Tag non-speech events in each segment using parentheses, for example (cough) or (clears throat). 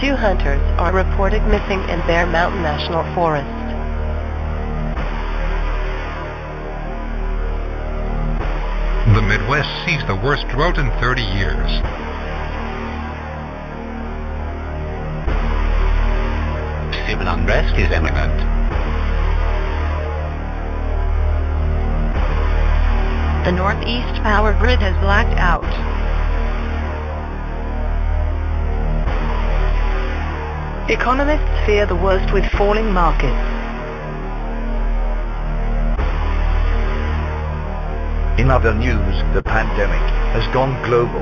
Two hunters are reported missing in Bear Mountain National Forest. The Midwest sees the worst drought in 30 years. Civil unrest is imminent. The Northeast power grid has blacked out. Economists fear the worst with falling markets. In other news, the pandemic has gone global.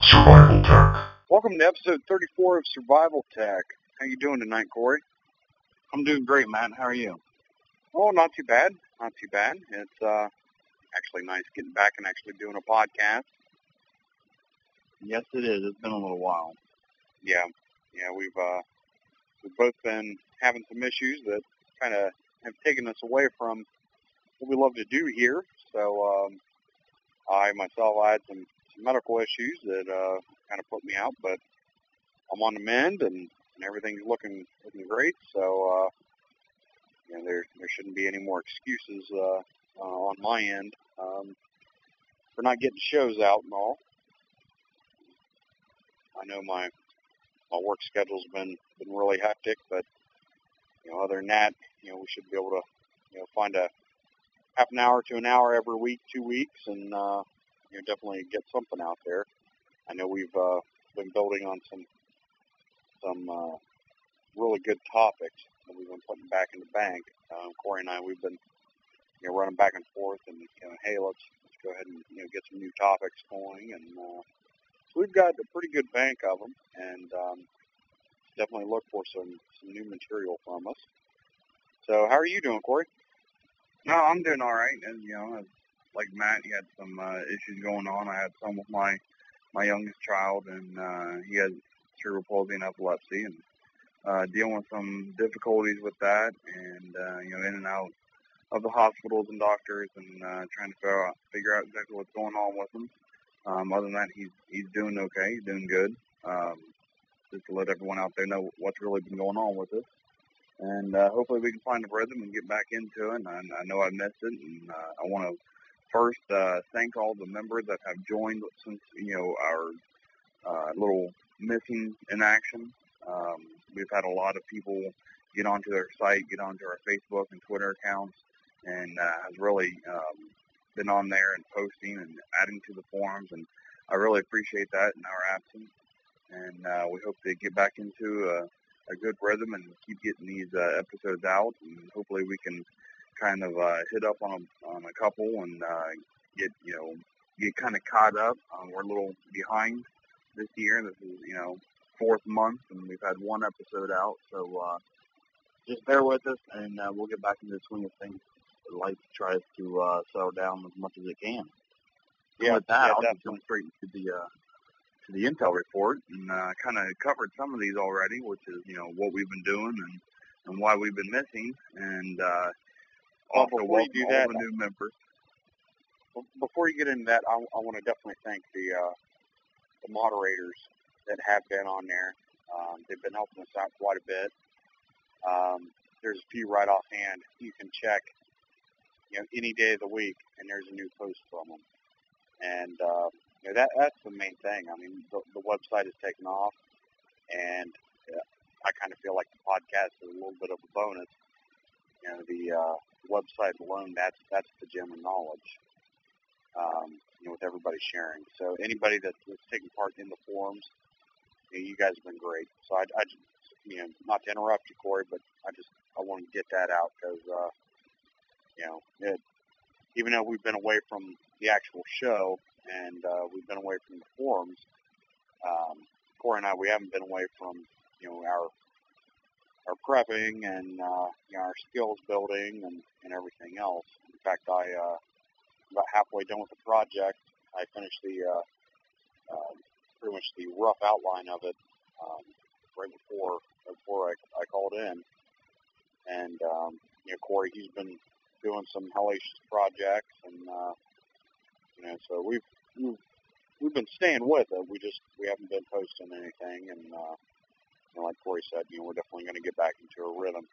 Survival Tech. Welcome to episode 34 of Survival Tech. How you doing tonight, Korey? I'm doing great, Matt. How are you? Oh, not too bad. Not too bad. It's uh, actually nice getting back and actually doing a podcast. Yes, it is. It's been a little while. Yeah, yeah. We've uh, we've both been having some issues that kind of have taken us away from what we love to do here. So um, I myself I had some, some medical issues that uh, kind of put me out, but I'm on the mend and, and everything's looking looking great. So uh, you know there there shouldn't be any more excuses uh, uh, on my end um, for not getting shows out and all. I know my my work schedule's been been really hectic, but you know, other than that, you know, we should be able to, you know, find a half an hour to an hour every week, two weeks, and uh, you know, definitely get something out there. I know we've uh, been building on some some uh, really good topics that we've been putting back in the bank. Um, Korey and I, we've been you know running back and forth, and you know, hey, let's let's go ahead and you know get some new topics going, and uh, so we've got a pretty good bank of them, and um, definitely look for some some new material from us. So, how are you doing, Korey? No, I'm doing all right. And you know, like Matt, he had some uh, issues going on. I had some with my my youngest child, and uh, he has cerebral palsy and epilepsy, and uh, dealing with some difficulties with that, and uh, you know, in and out of the hospitals and doctors, and uh, trying to figure out, figure out exactly what's going on with him. Um, other than that, he's he's doing okay. He's doing good. Um, just to let everyone out there know what's really been going on with us. And uh, hopefully we can find a rhythm and get back into it. And I, I know I missed it, and uh, I want to first uh, thank all the members that have joined since you know our uh, little missing in action. Um, we've had a lot of people get onto our site, get onto our Facebook and Twitter accounts, and uh, has really um, been on there and posting and adding to the forums. And I really appreciate that in our absence and uh, we hope to get back into a, a good rhythm and keep getting these uh, episodes out. And hopefully, we can kind of uh, hit up on a, on a couple and uh, get you know get kind of caught up. Um, we're a little behind this year. This is you know fourth month, and we've had one episode out. So uh, just bear with us, and uh, we'll get back into the swing of things. Life tries to uh, settle down as much as it can. Yeah, with that, yeah, I'll just jump straight into the uh, to the intel report and uh, kind of covered some of these already, which is you know what we've been doing and and why we've been missing, and uh, also before you welcome do all that, the new members. Before you get into that, I, I want to definitely thank the uh, the moderators that have been on there. Um, they've been helping us out quite a bit. Um, there's a few right offhand. You can check, you know, any day of the week, and there's a new post from them. And uh, you know, that that's the main thing. I mean, the, the website has taken off, and uh, I kind of feel like the podcast is a little bit of a bonus. You know, the uh, website alone, that's that's the gem of knowledge. Um, you know, with everybody sharing. So anybody that's, taking part in the forums, you, know, you guys have been great. So I, I you know, not to interrupt you, Korey, but I just I want to get that out because, uh, you know, it, even though we've been away from the actual show and uh, we've been away from the forums, um, Korey and I, we haven't been away from, you know, our our prepping and uh, you know, our skills building and, and everything else. In fact, I uh, about halfway done with the project. I finished the uh, uh, pretty much the rough outline of it um, right before before I, I called in. And um, you know, Korey, he's been doing some hellacious projects, and uh, You know, so we've we've, we've been staying with it. We just we haven't been posting anything, and uh, know, like Korey said, you know, we're definitely going to get back into a rhythm.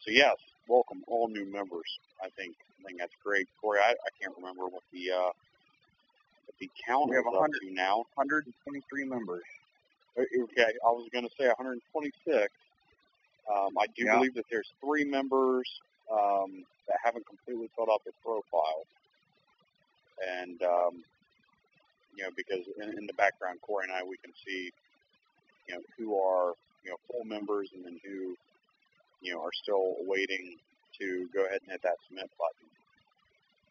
So yes, welcome all new members. I think I think that's great, Korey. I, I can't remember what the uh, what the count We have is up 100 to now. 123 members. Uh, Okay, I was going to say 126. Um, I do Yeah. believe that there's three members um, that haven't completely filled out their profile, and um, you know because in, in the background, Korey and I we can see you know who are you know full members and then who you know are still waiting to go ahead and hit that submit button.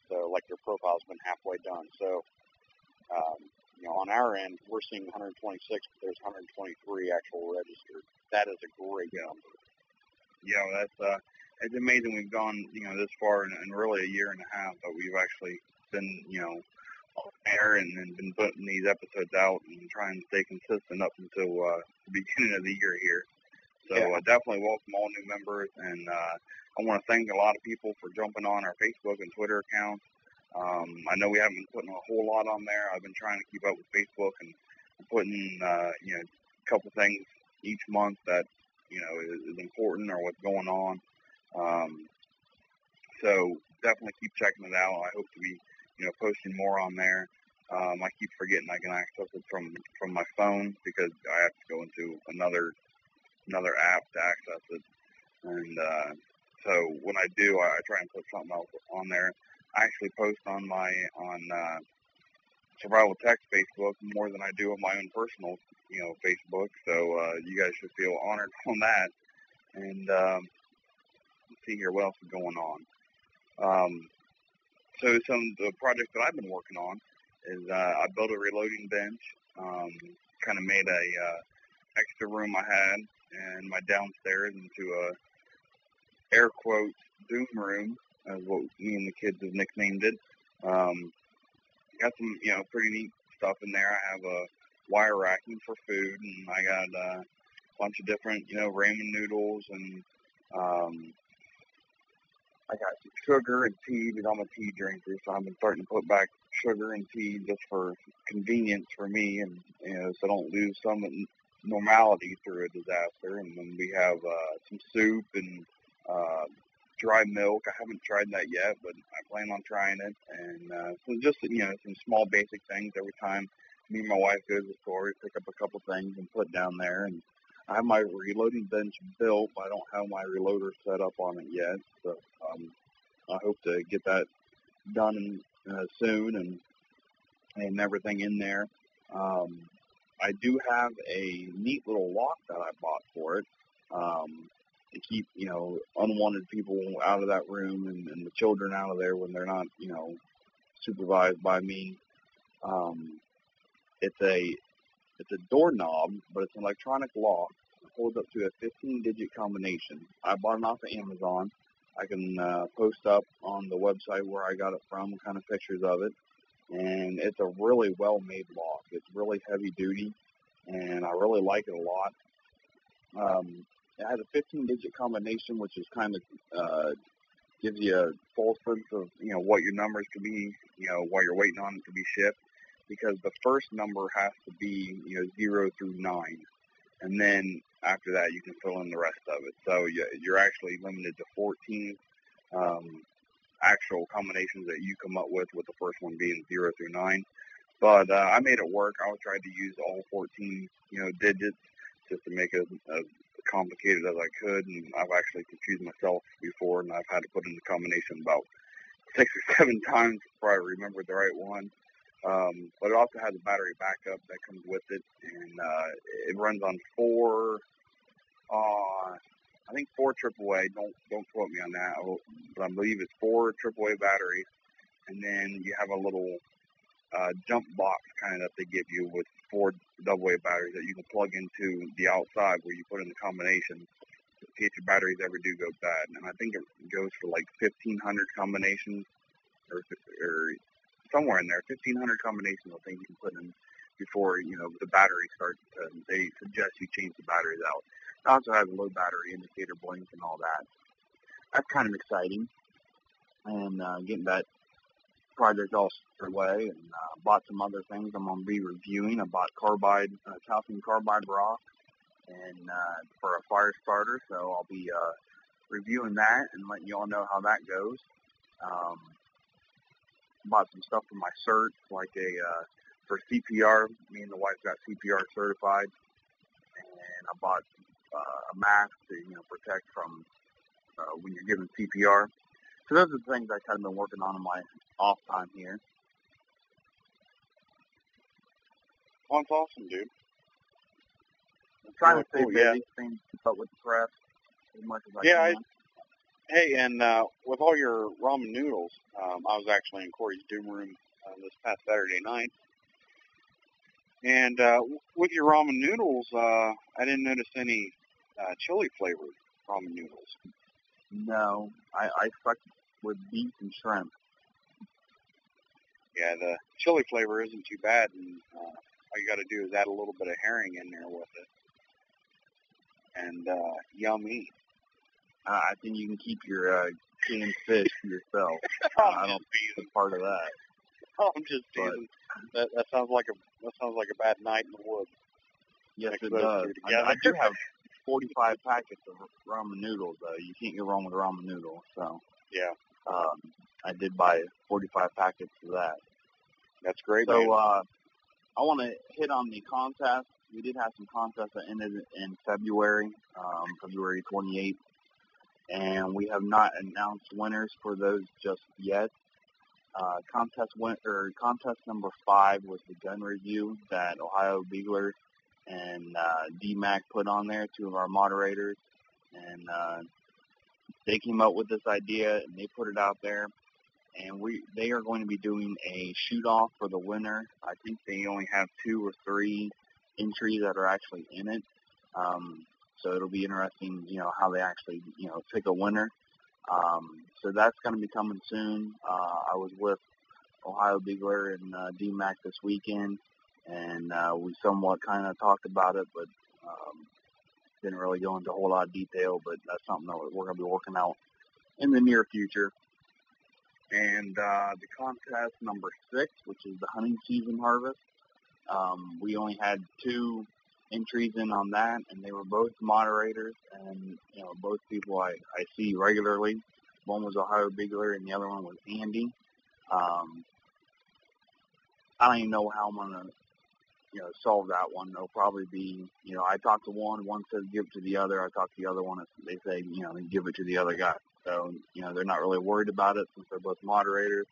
So like their profile's been halfway done. So um, you know, on our end, we're seeing 126, but there's 123 actual registered. That is a great number. Yeah, that's uh, it's amazing we've gone you know this far in, in really a year and a half, but we've actually been you know on air and, and been putting these episodes out and trying to stay consistent up until uh, the (laughs) beginning of the year here. So Yeah. uh, definitely welcome all new members, and uh, I want to thank a lot of people for jumping on our Facebook and Twitter accounts. Um, I know we haven't been putting a whole lot on there. I've been trying to keep up with Facebook and putting uh, you know a couple things each month that you know is, is important or what's going on. Um, so definitely keep checking it out. I hope to be you know posting more on there. Um, I keep forgetting I can access it from from my phone because I have to go into another another app to access it. And uh, so when I do, I, I try and put something else on there. I actually post on my on uh, Survival Tech Facebook more than I do on my own personal you know Facebook. So uh, you guys should feel honored (laughs) on that. And um, see here what else is going on. Um, so some of the projects that I've been working on is uh, I built a reloading bench. Um, kind of made a uh, extra room I had and my downstairs into a air quotes doom room, as what me and the kids have nicknamed it. Um, got some you know pretty neat stuff in there. I have a wire racking for food, and I got uh, a bunch of different you know ramen noodles and um, I got sugar and tea because I'm a tea drinker, so I've been starting to put back sugar and tea just for convenience for me, and you know, so I don't lose some normality through a disaster. And then we have uh, some soup and uh, dry milk. I haven't tried that yet, but I plan on trying it. And uh, so just you know, some small basic things every time me and my wife go to the store, we pick up a couple things and put down there and I have my reloading bench built, but I don't have my reloader set up on it yet. So um, I hope to get that done uh, soon and and everything in there. Um, I do have a neat little lock that I bought for it um, to keep you know unwanted people out of that room and, and the children out of there when they're not you know supervised by me. Um, it's a it's a doorknob, but it's an electronic lock. It holds up to a 15-digit combination. I bought it off of Amazon. I can uh, post up on the website where I got it from, kind of pictures of it. And it's a really well-made lock. It's really heavy-duty, and I really like it a lot. Um, it has a 15-digit combination, which is kind of uh, gives you a false sense of you know what your numbers could be, you know, while you're waiting on it to be shipped because the first number has to be you know zero through nine, and then after that you can fill in the rest of it. So you- you're actually limited to 14 um, actual combinations that you come up with, with the first one being zero through nine. But uh, I made it work. I tried to use all 14 you know digits just to make it as complicated as I could, and I've actually confused myself before, and I've had to put in the combination about six or seven (laughs) times before I remembered the right one. Um, but it also has a battery backup that comes with it, and uh, it runs on four, uh, I think four AAA. Don't don't quote me on that, but I believe it's four AAA batteries, and then you have a little uh, jump box kind of that they give you with four AA batteries that you can plug into the outside where you put in the combination in case your batteries ever do go bad. And I think it goes for like 1,500 combinations or, or somewhere in there, 1,500 combinations I think you can put in before, you know, the battery starts to, they suggest you change the batteries out. It also has a low battery indicator blink and all that. That's kind of exciting. And uh, getting that project all away and uh, bought some other things I'm going to be reviewing. I bought carbide, uh, calcium carbide rock and uh, for a fire starter, so I'll be uh, reviewing that and letting you all know how that goes. Um, bought some stuff for my cert, like a uh, for CPR. Me and the wife got CPR certified, and I bought uh, a mask to you know protect from uh, when you're giving CPR. So those are the things I kind of been working on in my off time here. Well, that's awesome, dude. I'm trying Really to stay cool, yeah. busy, staying keep up with the press as much as I Yeah, I- can. Hey, and uh, with all your ramen noodles, um, I was actually in Korey's Doom Room uh, this past Saturday night. And uh, with your ramen noodles, uh, I didn't notice any uh, chili flavored ramen noodles. No, I, I stuck with beef and shrimp. Yeah, the chili flavor isn't too bad, and uh, all you got to do is add a little bit of herring in there with it. And uh, yummy. Uh, I think you can keep your uh, canned fish to yourself. (laughs) Uh, I don't think it's part of that. (laughs) I'm just But- teasing. That, that sounds like a that sounds like a bad night in the woods. Yes, it does. I. I do have (laughs) 45 packets of ramen noodles, though. You can't go wrong with ramen noodles. So Yeah, um, I did buy 45 packets of that. that's great. man. So uh, I want to hit on the contest. We did have some contests that ended in February, um, February 28th, and we have not announced winners for those just yet. Uh, contest win- or contest number five was the gun review that Ohio Beagler and uh, DMAC put on there, two of our moderators, and uh, they came up with this idea and they put it out there and we they are going to be doing a shoot off for the winner. I think they only have two or three entries that are actually in it. Um, so it'll be interesting, you know, how they actually, you know, pick a winner. Um, so that's going to be coming soon. Uh, I was with Ohio Beagler and uh, DMAC this weekend, and uh, we somewhat kind of talked about it, but um, didn't really go into a whole lot of detail. But that's something that we're going to be working out in the near future and uh, the contest number six, which is the hunting season harvest. Um, we only had two entries in on that, and they were both moderators, and you know both people I, I see regularly. One was Ohio Beagler, and the other one was Andy. Um, I don't even know how I'm gonna you know solve that one. It'll probably be you know I talked to one, one says give it to the other. I talked to the other one, they say you know give it to the other guy. So, you know, they're not really worried about it since they're both moderators.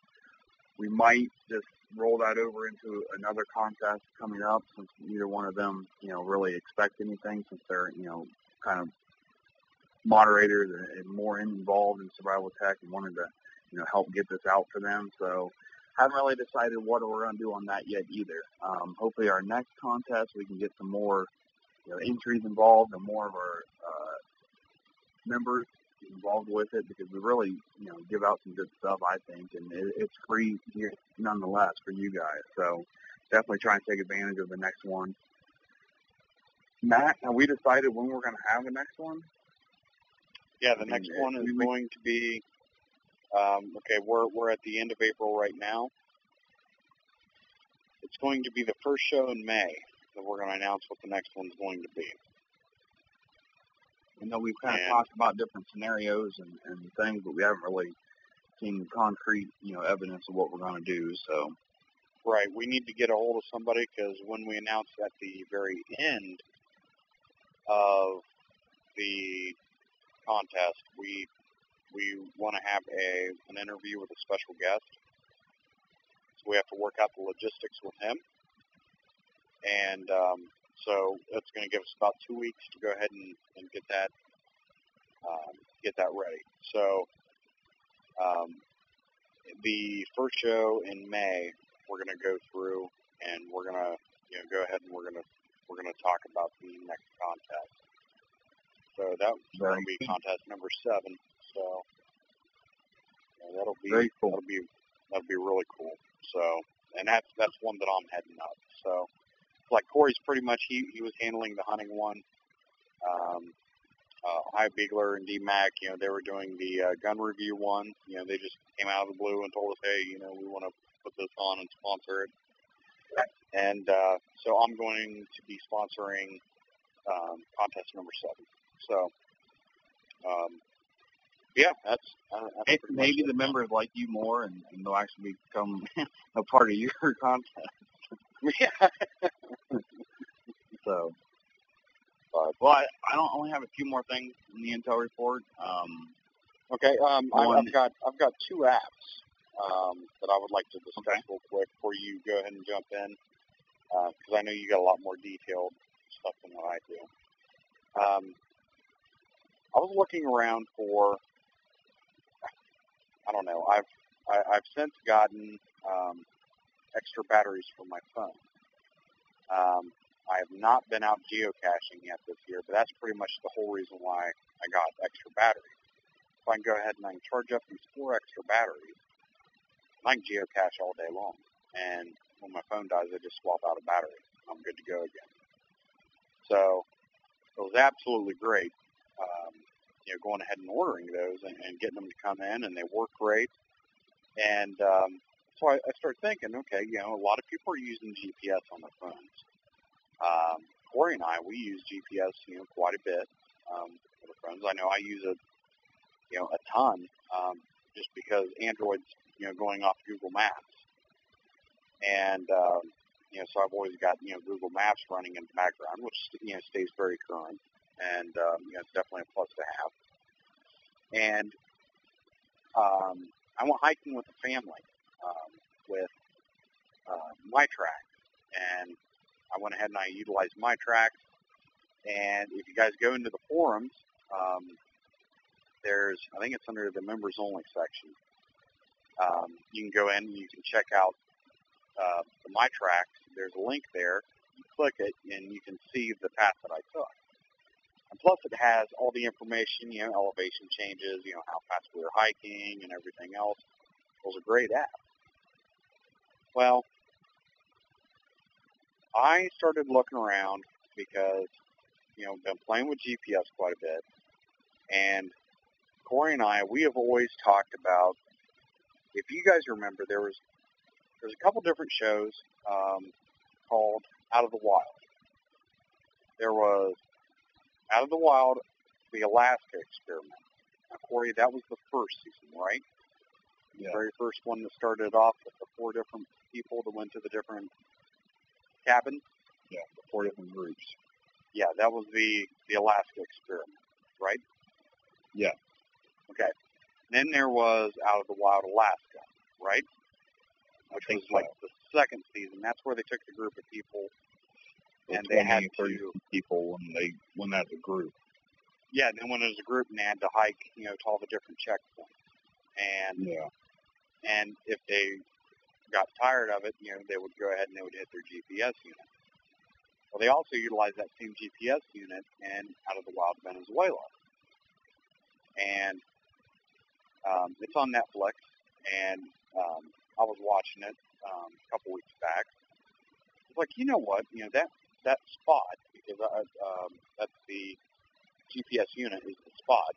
We might just roll that over into another contest coming up since neither one of them, you know, really expect anything since they're, you know, kind of moderators and, more involved in survival tech and wanted to, you know, help get this out for them. So haven't really decided what we're going to do on that yet either. Um, hopefully our next contest we can get some more, you know, entries involved and more of our uh, members involved with it because we really, you know, give out some good stuff, I think, and it, it's free here nonetheless for you guys. So definitely try and take advantage of the next one. Matt, have we decided when we're going to have the next one? Yeah, the I mean, next uh, one is we- going to be um, okay. We're we're at the end of April right now. It's going to be the first show in May that we're going to announce what the next one's going to be. I know we've kind of And- talked about different scenarios and, and things, but we haven't really seen concrete, you know, evidence of what we're going to do. So Right. We need to get a hold of somebody because when we announce at the very end of the contest, we we want to have a an interview with a special guest. So we have to work out the logistics with him, and um, so that's going to give us about two weeks to go ahead and, and get that um, get that ready. So um, the first show in May, we're going to go through and we're going to you know go ahead and we're going to we're going to talk about the next contest. So that Very will be contest number seven. So yeah, that'll be Very cool. that'll be that'll be really cool. So and that's that's one that I'm heading up. So like Korey's pretty much he he was handling the hunting one. Um, uh, High Beagler and D-Mac, you know, they were doing the uh, gun review one. You know, they just came out of the blue and told us, hey, you know, we want to put this on and sponsor it. And uh, so I'm going to be sponsoring um, contest number seven. So, um, yeah, that's, uh, that's Maybe, pretty maybe much the members like you more, and, and they'll actually become (laughs) a part of your (laughs) contest. (laughs) yeah. So, but well, I, I don't only have a few more things in the intel report. Um, Okay, um, I've, One- I've got I've got two apps um, that I would like to discuss Okay. real quick before you go ahead and jump in, because I know you got a lot more detailed stuff than what I do. Um, I was looking around for I don't know I've I, I've since gotten um, extra batteries for my phone. Um, I have not been out geocaching yet this year, but that's pretty much the whole reason why I got extra batteries. So I can go ahead and I can charge up these four extra batteries. I can geocache all day long. And when my phone dies, I just swap out a battery. I'm good to go again. So it was absolutely great, um, you know, going ahead and ordering those and, and getting them to come in, and they work great. And um, so I, I started thinking, okay, you know, a lot of people are using GPS on their phones. Um, Korey and I, we use GPS, you know, quite a bit um, for the phones. I know I use it you know, a ton, um, just because Android's, you know, going off Google Maps. And, um, you know, so I've always got, you know, Google Maps running in the background, which, you know, stays very current. And, um, you know, it's definitely a plus to have. And, um, I went hiking with a family, with, uh, my track. And I went ahead and I utilized my track. And if you guys go into the forums, um, there's, I think it's under the members only section. Um, you can go in and you can check out uh, the My Tracks. There's a link there. You click it and you can see the path that I took. And plus it has all the information, you know, elevation changes, you know, how fast we were hiking and everything else. It was a great app. Well, I started looking around because, you know, been playing with GPS quite a bit. And Korey and I, we have always talked about. If you guys remember, there was there's a couple different shows um, called Out of the Wild. There was Out of the Wild, the Alaska Experiment. Now, Korey, that was the first season, right? The Yeah. very first one that started off with the four different people that went to the different cabins. yeah, the four different groups. Yeah, that was the the Alaska Experiment, right? Yeah. Okay. Then there was Out of the Wild Alaska, right? I Which think was like the second season. That's where they took the group of people so. and they had 20, 30 to, people when they went as a group. yeah, and then when it was a group and they had to hike, you know, to all the different checkpoints. And Yeah. and if they got tired of it, you know, they would go ahead and they would hit their GPS unit. Well, they also utilized that same GPS unit in Out of the Wild Venezuela. And um, it's on Netflix, and um, I was watching it um, a couple weeks back. It's like, you know what? You know that that spot because I, um, that's the GPS unit is the spot.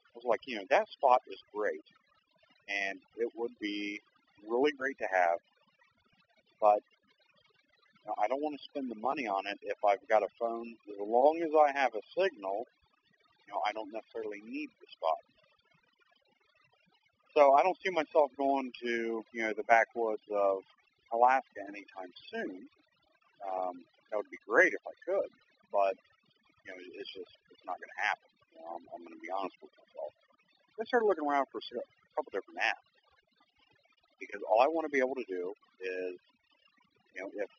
I was like, you know, that spot is great, and it would be really great to have, but you know, I don't want to spend the money on it if I've got a phone. As long as I have a signal, you know, I don't necessarily need the spot. So I don't see myself going to, you know, the backwoods of Alaska anytime soon. Um, that would be great if I could, but you know, it's just it's not going to happen. You know, I'm, I'm going to be honest with myself. I started looking around for couple different apps because all I want to be able to do is, you know, if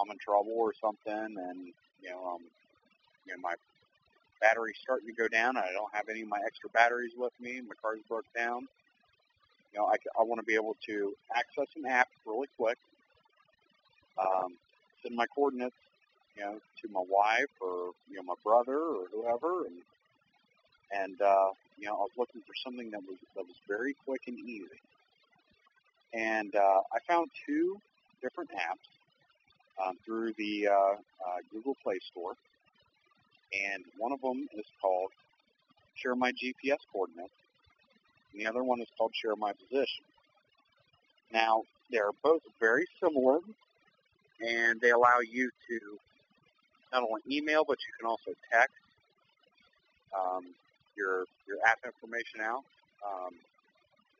I'm in trouble or something, and you know, um, you know, my battery's starting to go down, and I don't have any of my extra batteries with me, my car's broke down. You know, I, I want to be able to access an app really quick, um, send my coordinates, you know, to my wife or you know my brother or whoever, and and uh, you know, I was looking for something that was that was very quick and easy. And uh, I found two different apps um, through the uh, uh, Google Play Store. and one of them is called Share My GPS Coordinates, and the other one is called Share My Position. Now, they're both very similar, and they allow you to not only email, but you can also text um, your your app information out. Um,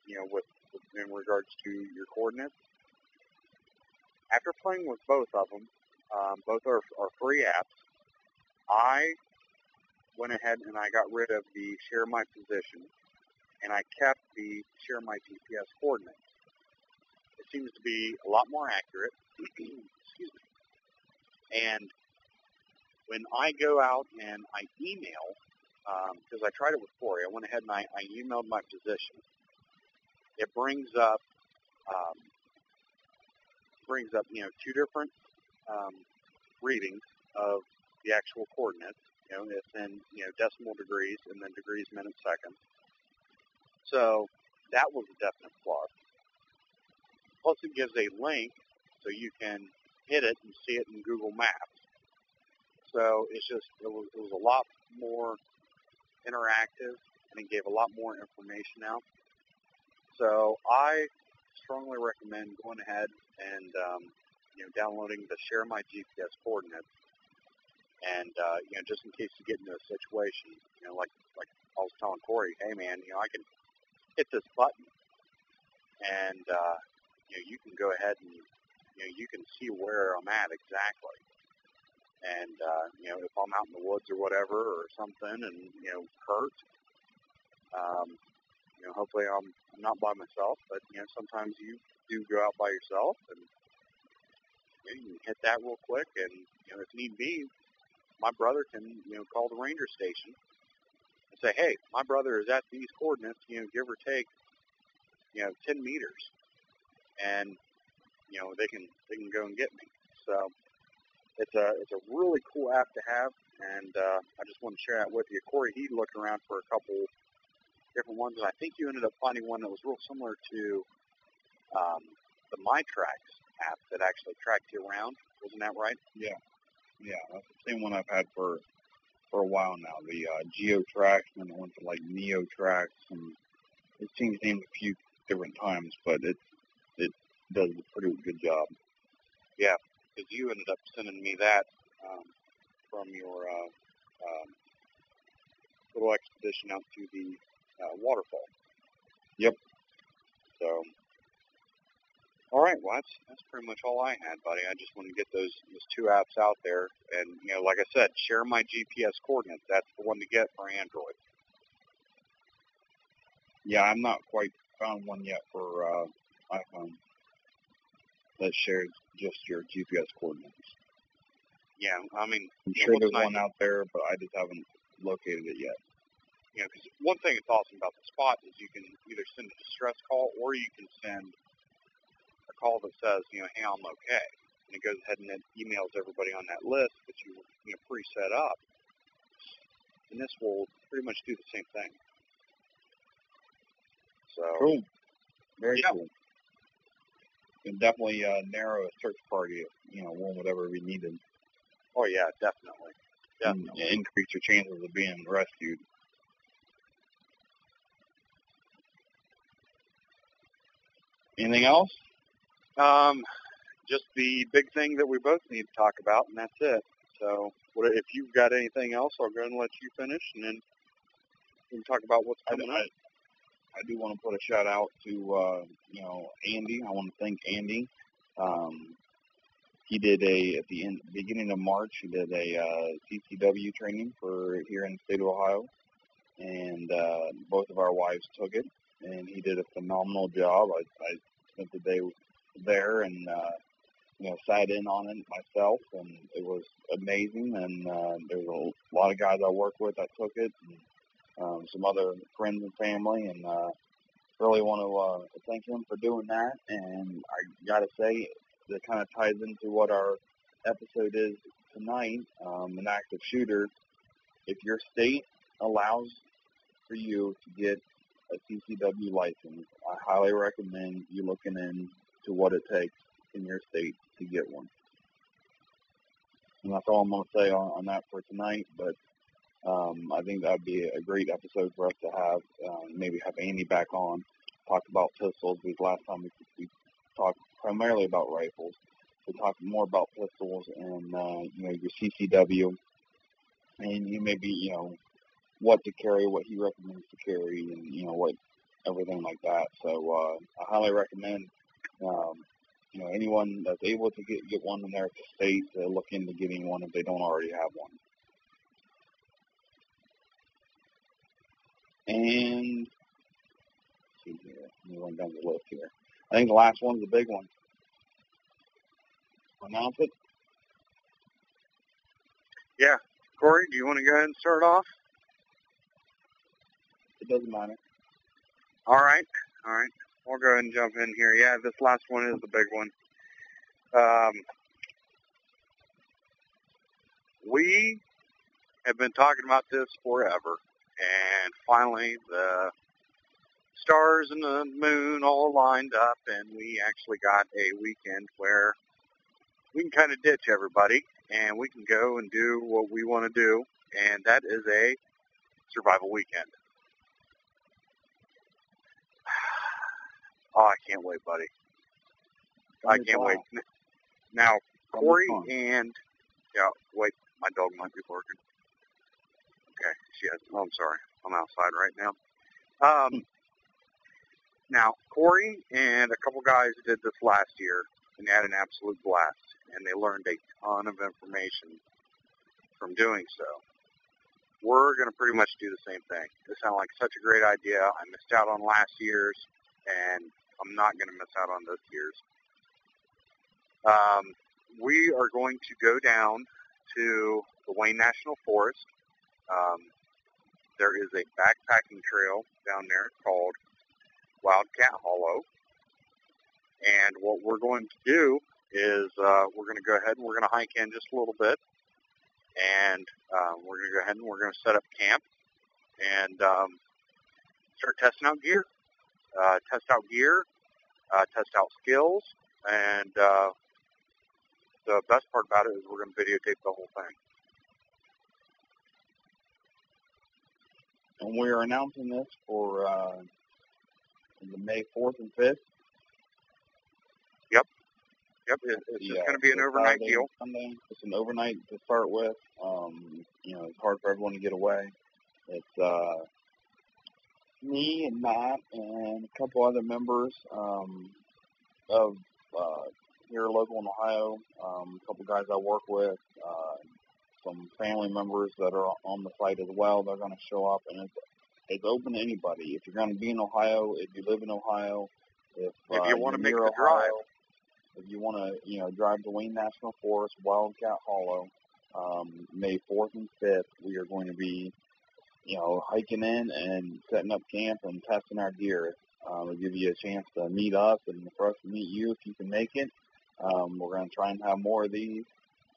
you know, with, with in regards to your coordinates. After playing with both of them, um, both are, are free apps. I went ahead and I got rid of the share my position, and I kept the share my GPS coordinates. It seems to be a lot more accurate. (clears throat) Excuse me. And when I go out and I email, because um, I tried it with Korey, I went ahead and I, I emailed my position. It brings up um, brings up you know two different um, readings of the actual coordinates. You know, it's in you know decimal degrees and then degrees, minutes, seconds. So that was a definite plus. Plus, it gives a link so you can hit it and see it in Google Maps. So it's just it was, it was a lot more interactive and it gave a lot more information out. So I strongly recommend going ahead and um, you know downloading the Share My GPS coordinates, and uh, you know just in case you get into a situation, you know like like I was telling Korey, hey man, you know I can hit this button, and uh, you know you can go ahead and you know you can see where I'm at exactly. And uh, you know, if I'm out in the woods or whatever or something, and you know, hurt, um, you know, hopefully I'm, not by myself, but you know, sometimes you do go out by yourself, and you, know, you can hit that real quick, and you know, if need be, my brother can you know call the ranger station and say, hey, my brother is at these coordinates, you know, give or take, you know, 10 meters, and you know, they can they can go and get me. So it's a it's a really cool app to have, and uh, I just want to share that with you. Korey, he looked around for a couple different ones, and I think you ended up finding one that was real similar to um, the MyTracks app that actually tracked you around. Wasn't that right? Yeah, yeah, that's the same one I've had for for a while now. The uh, GeoTrax, and then it went to like NeoTrax, and it's changed names a few different times, but it it does a pretty good job. Yeah, because you ended up sending me that um, from your uh, um, little expedition out to the uh, waterfall. Yep. So, all right. Well, that's that's pretty much all I had, buddy. I just wanted to get those those two apps out there, and you know, like I said, share my GPS coordinates. That's the one to get for Android. Yeah, I'm not quite found one yet for uh, iPhone that shares just your GPS coordinates. Yeah, I mean, I'm sure there's nice, one out there, but I just haven't located it yet. You know, because one thing that's awesome about the spot is you can either send a distress call or you can send a call that says, you know, hey, I'm okay, and it goes ahead and it emails everybody on that list that you you know pre-set up, and this will pretty much do the same thing. So Cool. Very Yeah. cool. Can definitely uh, narrow a search party if you know one would ever be needed. Oh yeah, definitely, and definitely. increase your chances of being rescued. Anything else? Um, just the big thing that we both need to talk about, and that's it. So, what if you've got anything else, I'll go ahead and let you finish, and then we can talk about what's coming I, up. I do want to put a shout out to uh, you know Andy. I want to thank Andy. Um, he did a at the end, beginning of March. He did a uh, CCW training for here in the state of Ohio, and uh, both of our wives took it, and he did a phenomenal job. I, I spent the day there and uh, you know sat in on it myself, and it was amazing. And uh, there's a lot of guys I work with that took it, and um, some other friends and family, and uh, really want to uh, thank him for doing that. And I got to say, that kind of ties into what our episode is tonight. Um, an active shooter. If your state allows for you to get a CCW license, I highly recommend you looking into what it takes in your state to get one. And that's all I'm going to say on, on that for tonight. But Um, I think that would be a great episode for us to have. Uh, maybe have Andy back on, talk about pistols. Because last time we, we talked primarily about rifles. We talked more about pistols and uh, you know your CCW, and you maybe you know what to carry, what he recommends to carry, and you know what everything like that. So uh, I highly recommend um, you know anyone that's able to get get one in their state to look into getting one if they don't already have one. And see here, let me run down the list here. I think the last one's the big one. Announce it. Yeah. Korey, do you want to go ahead and start off? It doesn't matter. All right. All right. We'll go ahead and jump in here. Yeah, this last one is the big one. Um, we have been talking about this forever, and finally the stars and the moon all lined up, and we actually got a weekend where we can kind of ditch everybody, and we can go and do what we want to do, and that is a survival weekend. (sighs) Oh, I can't wait, buddy. I can't wait. Now, Korey and yeah, wait, my dog might be barking. Has. Oh, I'm sorry. I'm outside right now. Um, now Korey and a couple guys did this last year, and had an absolute blast, and they learned a ton of information from doing so. We're going to pretty much do the same thing. It sounded like such a great idea. I missed out on last year's, and I'm not going to miss out on this year's. Um, we are going to go down to the Wayne National Forest. Um, there is a backpacking trail down there called Wildcat Hollow. And what we're going to do is uh, we're going to go ahead and we're going to hike in just a little bit. And uh, we're going to go ahead and we're going to set up camp and um, start testing out gear. Uh, test out gear, uh, test out skills, and uh, the best part about it is we're going to videotape the whole thing. And we are announcing this for uh, the May 4th and 5th. Yep. Yep. It, it's Yeah, just going to be an overnight Saturday deal. Sunday. It's an overnight to start with. Um, you know, it's hard for everyone to get away. It's uh, me and Matt and a couple other members um, of uh, here local in Ohio. Um, a couple guys I work with. Uh, some family members that are on the site as well. They're going to show up, and it's it's open to anybody. If you're going to be in Ohio, if you live in Ohio, if, If uh, you wanna make the drive. If you want to, you know, drive to Wayne National Forest, Wildcat Hollow, um, May 4th and 5th, we are going to be, you know, hiking in and setting up camp and testing our gear. Um, it'll give you a chance to meet us and for us to meet you if you can make it. Um, we're going to try and have more of these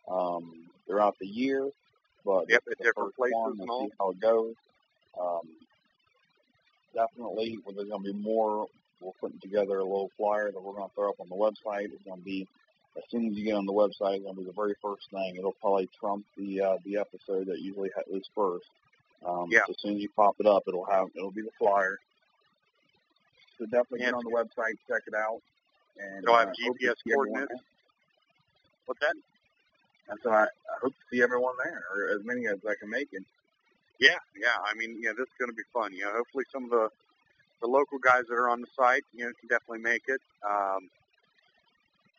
um, throughout the year, but Yep, at different places one. and see how it goes. Um, definitely, well, there's going to be more. We're putting together a little flyer that we're going to throw up on the website. It's going to be as soon as you get on the website, it's going to be the very first thing. It'll probably trump the uh, the episode that usually is first. Um, Yeah. So as soon as you pop it up, it'll have it'll be the flyer. So definitely Yeah. get on the website, check it out, and It'll have uh, to GPS coordinates. What's that? And so I, I hope to see everyone there, or as many as I can make it. Yeah, yeah. I mean, yeah, this is going to be fun. You know, hopefully some of the the local guys that are on the site, you know, can definitely make it. Um,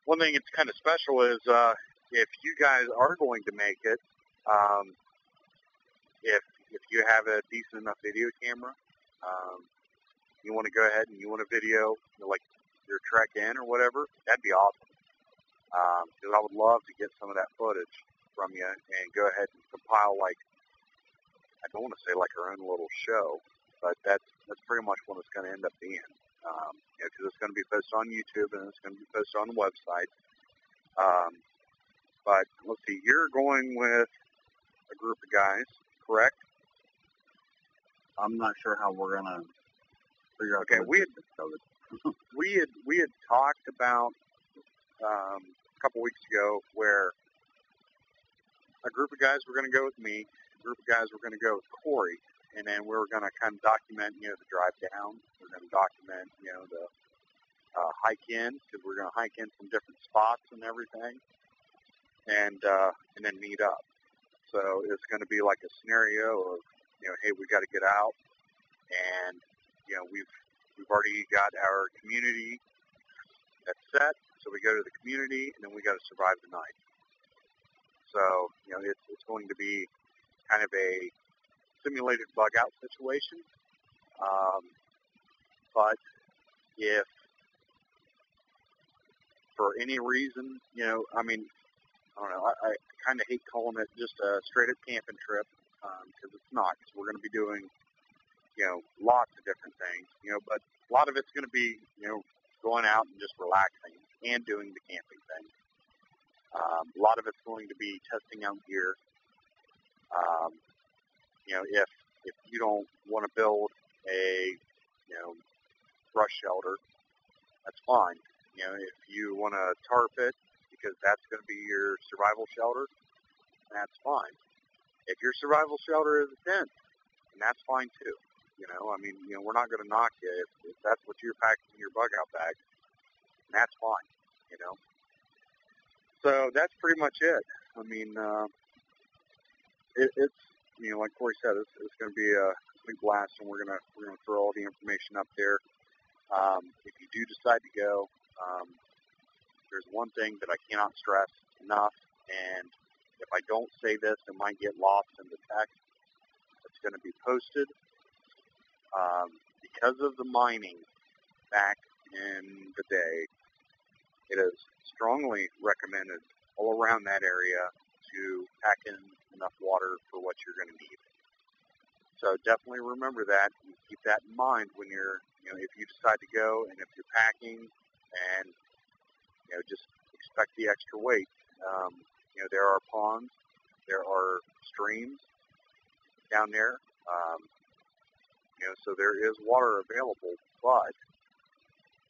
one thing that's kind of special is uh, if you guys are going to make it, um, if if you have a decent enough video camera, um, you want to go ahead and you want to video you know, like your trek in or whatever, that'd be awesome. Because I would love to get some of that footage from you and go ahead and compile like I don't want to say like our own little show, but that's that's pretty much what it's going to end up being. Um, you know, because it's going to be posted on YouTube and it's going to be posted on the website. Um, but let's see, you're going with a group of guys, correct? I'm not sure how we're gonna figure out. Okay, we had- logistics of it. (laughs) we had we had talked about um, couple weeks ago where a group of guys were going to go with me, a group of guys were going to go with Korey, and then we were going to kind of document, you know, the drive down. We're going to document, you know, the uh, hike in because we're going to hike in from different spots and everything, and uh, and then meet up. So it's going to be like a scenario of, you know, hey, we got to get out, and you know, we've we've already got our community that's set. So we go to the community, and then we got to survive the night. So you know, it's it's going to be kind of a simulated bug out situation. Um, but if for any reason, you know, I mean, I don't know, I, I kind of hate calling it just a straight up camping trip because um, it's not. Cause we're going to be doing, you know, lots of different things, you know, but a lot of it's going to be, you know, going out and just relaxing and doing the camping thing. Um, a lot of it's going to be testing out gear. Um, you know, if if you don't want to build a you know brush shelter, that's fine. You know, if you want to tarp it because that's going to be your survival shelter, that's fine. If your survival shelter is a tent, and that's fine too. You know, I mean, you know, we're not going to knock you if, if that's what you're packing in your bug out bag. That's fine. You know. So that's pretty much it. I mean, uh, it, it's you know, like Korey said, it's, it's going to be a complete blast, and we're gonna we're gonna throw all the information up there. Um, if you do decide to go, um, there's one thing that I cannot stress enough, and if I don't say this, it might get lost in the text. It's going to be posted um, because of the mining back in the day. It is strongly recommended all around that area to pack in enough water for what you're going to need. So definitely remember that and keep that in mind when you're, you know, if you decide to go and if you're packing and, you know, just expect the extra weight. Um, you know, there are ponds, there are streams down there. Um, you know, so there is water available, but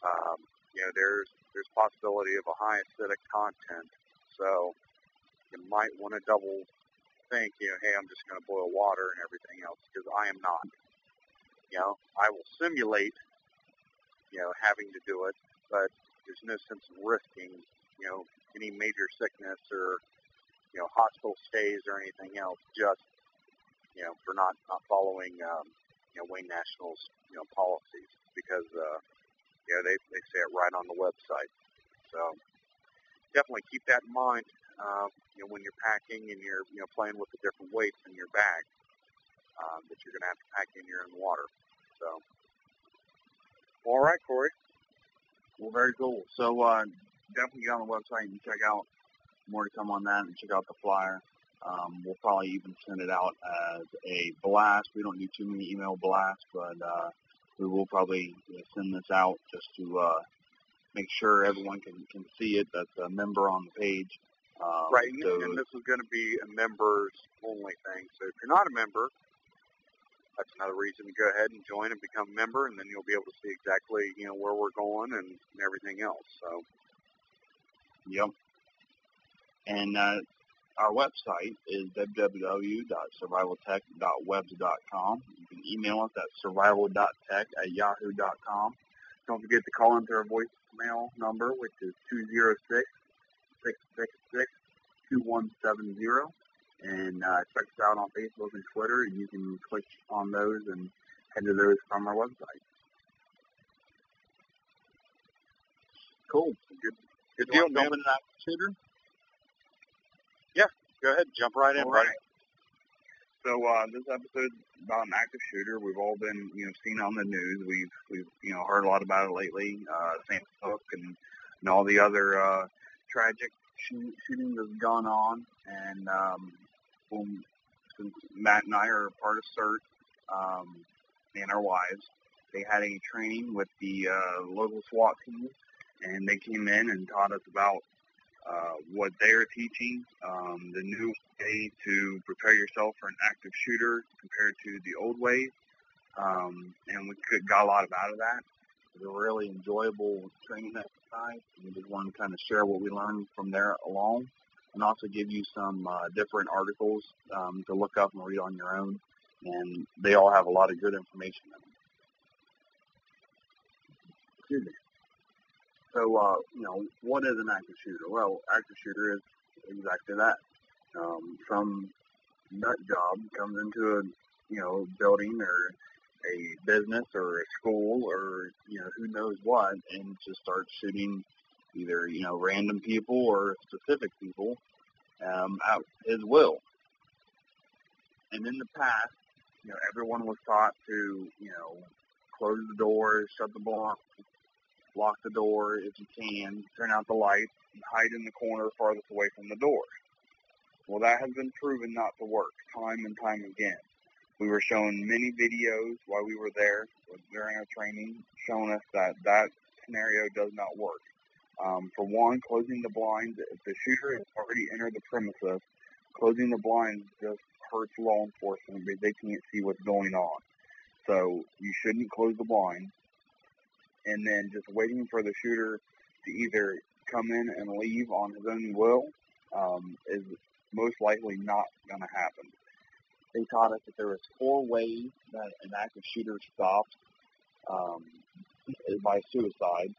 um, you know, there's there's possibility of a high acidic content. So you might want to double think, you know, hey, I'm just going to boil water and everything else because I am not. You know, I will simulate, you know, having to do it, but there's no sense in risking, you know, any major sickness or, you know, hospital stays or anything else just, you know, for not, not following, um, you know, Wayne National's, you know, policies because, uh, you know, they, they say it right on the website. So definitely keep that in mind uh, you know, when you're packing and you're, you know, playing with the different weights in your bag um, that you're going to have to pack in here in water. So, all right, Korey. Well, very cool. So uh, definitely get on the website and check out more to come on that and check out the flyer. Um, we'll probably even send it out as a blast. We don't do too many email blasts, but uh, we will probably you know, send this out just to uh, make sure everyone can, can see it. That's a member on the page. Um, right, and, so, and this is going to be a members only thing. So if you're not a member, that's another reason to go ahead and join and become a member, and then you'll be able to see exactly you know where we're going and, and everything else. So, yep. And uh, our website is www.survivaltech.webs.com. You can email us at survival.tech at yahoo.com. Don't forget to call into our voicemail number, which is 206 666-2170. And uh, check us out on Facebook and Twitter. and You can click on those and head to those from our website. Cool. Good, good deal, man. Yeah, go ahead. Jump right in, right. So uh, this episode about an active shooter. We've all been, you know, seen on the news. We've, we've, you know, heard a lot about it lately. Uh, Sandy Hook and, and all the other uh, tragic shoot, shooting that's gone on, and um, when, since Matt and I are part of CERT um, and our wives, they had a training with the uh, local SWAT team, and they came in and taught us about uh, what they're teaching, um, the new way to prepare yourself for an active shooter compared to the old ways, um, and we got a lot out of that. It was a really enjoyable training exercise. We just wanted to kind of share what we learned from there along. and also give you some uh, different articles um, to look up and read on your own. And they all have a lot of good information in them. Excuse me. So, uh, you know, what is an active shooter? Well, active shooter is exactly that. Um, some nut job comes into a, you know, building or a business or a school or, you know, who knows what and just starts shooting either, you know, random people or specific people um, at his will. And in the past, you know, everyone was taught to, you know, close the doors, shut the blinds, lock the door if you can, turn out the lights, and hide in the corner farthest away from the door. Well, that has been proven not to work time and time again. We were shown many videos while we were there during our training showing us that that scenario does not work. Um, for one, closing the blinds, if the shooter has already entered the premises, closing the blinds just hurts law enforcement because they can't see what's going on. So you shouldn't close the blinds. And then just waiting for the shooter to either come in and leave on his own will um, is most likely not going to happen. They taught us that there was four ways that an active shooter stopped um, by suicide.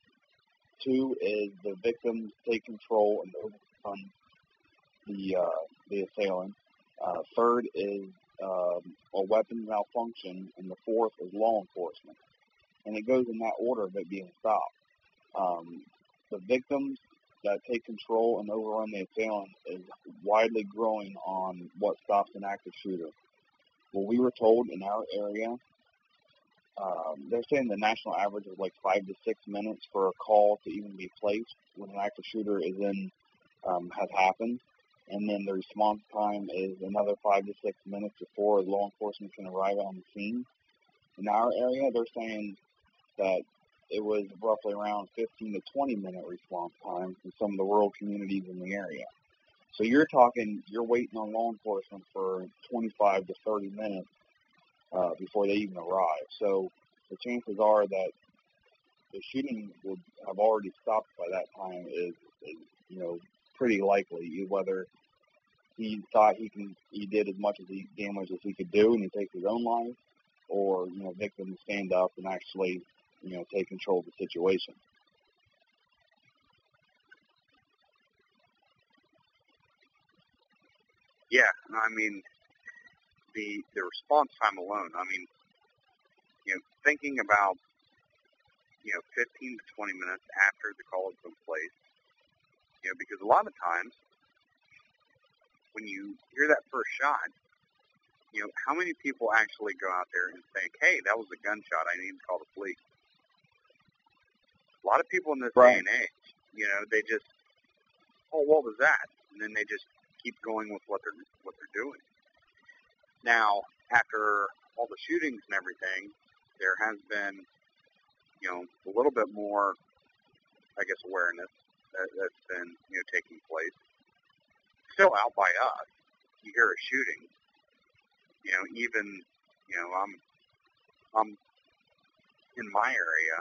Two is the victims take control and overcome the uh, the assailant. Uh, third is um, a weapon malfunction, and the fourth is law enforcement. And it goes in that order of it being stopped. Um, the victims that take control and overrun the assailant is widely growing on what stops an active shooter. Well, we were told in our area, um, they're saying the national average is like five to six minutes for a call to even be placed when an active shooter is in um, has happened and then the response time is another five to six minutes before law enforcement can arrive on the scene. In our area, they're saying that it was roughly around 15 to 20 minute response time in some of the rural communities in the area. So you're talking, you're waiting on law enforcement for 25 to 30 minutes uh, before they even arrive. So the chances are that the shooting would have already stopped by that time is, is you know, pretty likely, whether he thought he can he did as much as he damage as he could do and he takes his own life, or you know, victim stand up and actually you know take control of the situation. Yeah, I mean the the response time alone. I mean, you know, thinking about you know 15 to 20 minutes after the call has been placed, you know, because a lot of times when you hear that first shot, you know, how many people actually go out there and think, hey, that was a gunshot. I need to call the police. A lot of people in this right. day and age, you know, they just, oh, what was that? And then they just keep going with what they're what they're doing. Now, after all the shootings and everything, there has been, you know, a little bit more, I guess, awareness that, that's been, you know, taking place still out by us. You hear a shooting. You know, even you know, I'm I'm in my area.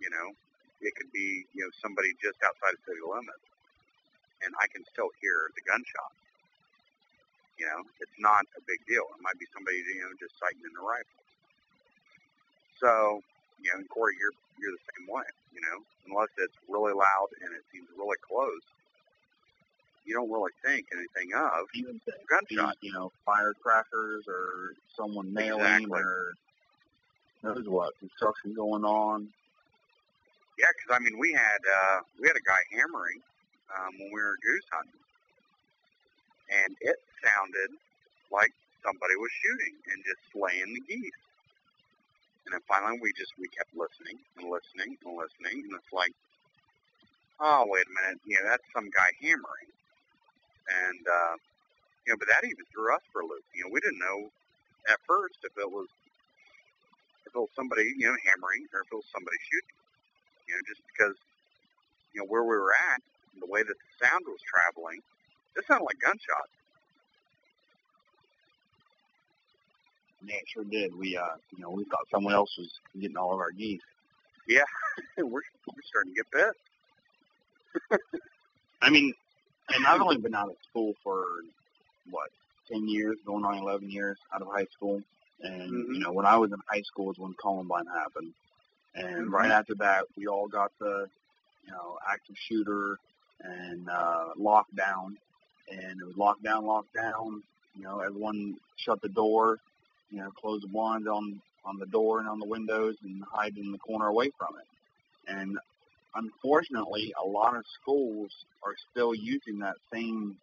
You know, it could be you know somebody just outside of city limits, and I can still hear the gunshot. You know, it's not a big deal. It might be somebody you know just sighting in the rifle. So, you know, and Korey, you're you're the same way. You know, unless it's really loud and it seems really close, you don't really think anything of even gunshot. You know, firecrackers or someone nailing exactly. or knows what construction going on. Yeah, because I mean, we had uh, we had a guy hammering um, when we were goose hunting, and it sounded like somebody was shooting and just slaying the geese. And then finally, we just we kept listening and listening and listening, and it's like, oh wait a minute, yeah, that's some guy hammering. And, uh, you know, but that even threw us for a loop. You know, we didn't know at first if it was, if it was somebody, you know, hammering or if it was somebody shooting. You know, just because, you know, where we were at, the way that the sound was traveling, it sounded like gunshots. Yeah, it sure did. We, uh, you know, we thought someone else was getting all of our geese. Yeah, (laughs) we're, we're starting to get bit. (laughs) I mean, and I've only been out of school for what ten years, going on eleven years out of high school. And Mhm. you know, when I was in high school is when Columbine happened, and right after that, we all got the you know active shooter and uh, lockdown, and it was lockdown, lockdown. You know, everyone shut the door, you know, close the blinds on on the door and on the windows, and hide in the corner away from it. And unfortunately, a lot of schools are still using that same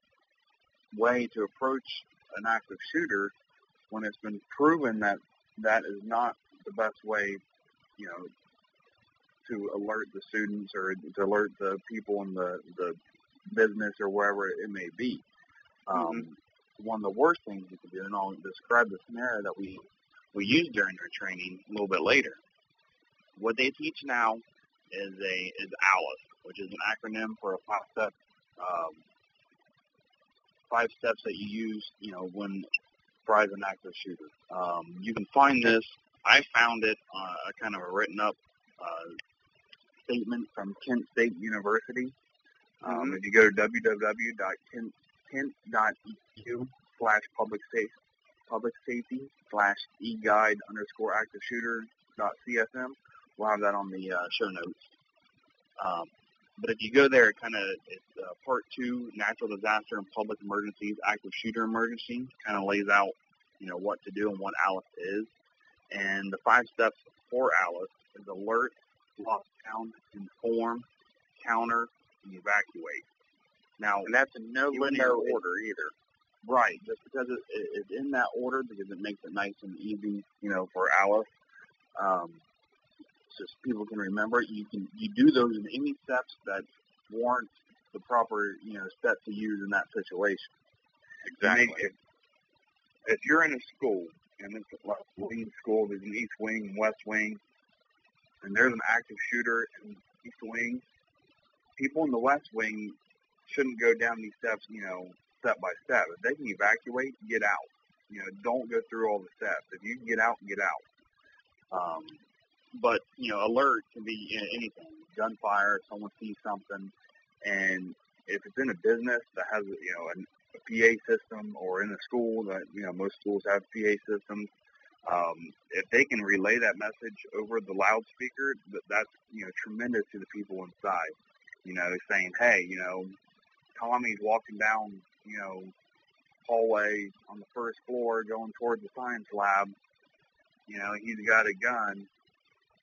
way to approach an active shooter when it's been proven that that is not the best way, you know, to alert the students or to alert the people in the, the business or wherever it may be. Um, One of the worst things you can do, and I'll describe the scenario that we, we used during our training a little bit later. What they teach now is a is ALICE, which is an acronym for a five-step um, five steps that you use, you know, when as an active shooter. Um, you can find this. I found it uh, a kind of a written up uh, statement from Kent State University. Um, If you go to www.kent.edu slash public safety public safety slash e guide underscore active shooter dot csm, we'll have that on the uh, show notes. Um, but if you go there, it kind of it's uh, part two, natural disaster and public emergencies, active shooter emergency, kind of lays out, you know, what to do and what ALICE is. And the five steps for ALICE is alert, lockdown, inform, counter, and evacuate. Now, And that's in no linear though it- order either. Right, just because it, it, it's in that order because it makes it nice and easy, you know, for Alice. Um, just people can remember it. You can you do those in any steps that warrant the proper, you know, step to use in that situation. Exactly. If, if you're in a school and it's a wing school, there's an east wing, west wing, and there's an active shooter in east wing, people in the west wing shouldn't go down these steps, you know, step by step. If they can evacuate, get out. You know, don't go through all the steps. If you can get out, get out. Um, but you know, alert can be anything: gunfire, someone sees something, And if it's in a business that has, you know, an, a PA system or in a school that, you know, most schools have PA systems, Um, if they can relay that message over the loudspeaker, that, that's, you know, tremendous to the people inside. You know, saying, hey, you know, Tommy's walking down, you know, hallway on the first floor going towards the science lab. You know, he's got a gun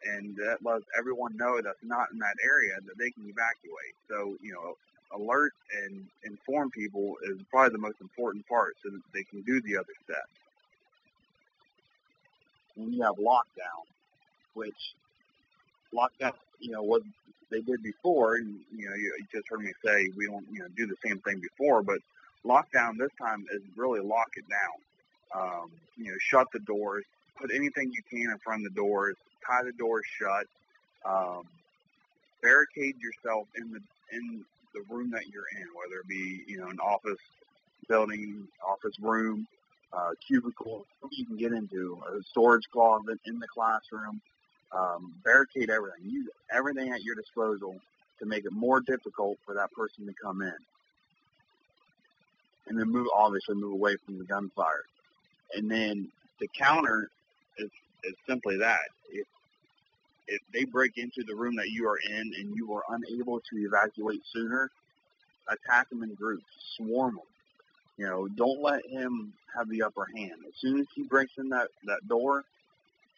and that lets everyone know that's not in that area that they can evacuate. So, you know, alert and inform people is probably the most important part so that they can do the other steps. When you have lockdown, which lockdown, you know, what they did before, And, you know, you, just heard me say we don't, you know, do the same thing before, but lockdown this time is really lock it down. Um, you know, shut the doors, put anything you can in front of the doors, tie the doors shut, um, barricade yourself in the in the room that you're in, whether it be you know an office building, office room, uh, cubicle, you can get into, a storage closet in the classroom. Um, barricade everything. Use everything at your disposal to make it more difficult for that person to come in. And then move, obviously, move away from the gunfire. And then the counter is, is simply that. If if they break into the room that you are in and you are unable to evacuate sooner, attack them in groups, swarm them. You know, don't let him have the upper hand. As soon as he breaks in that that door,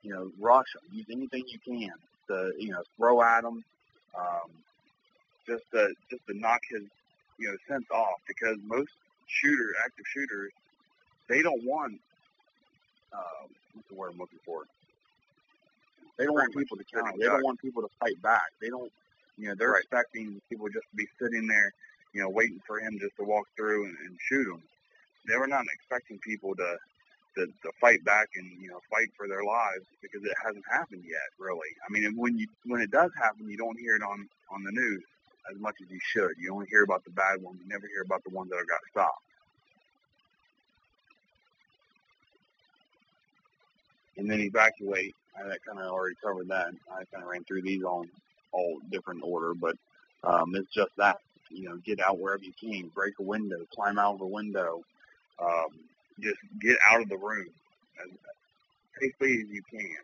you know, rush him. Use anything you can to you know throw at him, um, just to just to knock his you know sense off because most shooter active shooters they don't want uh, what's the word I'm looking for they don't want people to counter. They don't want people to fight back. They don't, you know, they're Right. expecting people just to be sitting there, you know, waiting for him just to walk through and, and shoot them. They were not expecting people to, to to fight back and you know fight for their lives because it hasn't happened yet, really. I mean, when you when it does happen, you don't hear it on on the news as much as you should. You only hear about the bad ones. You never hear about the ones that got stopped. and then evacuate. I kind of already covered that. I kind of ran through these on all different order, but um, it's just that you know, get out wherever you can, break a window, climb out of a window, um, just get out of the room as safely as you can.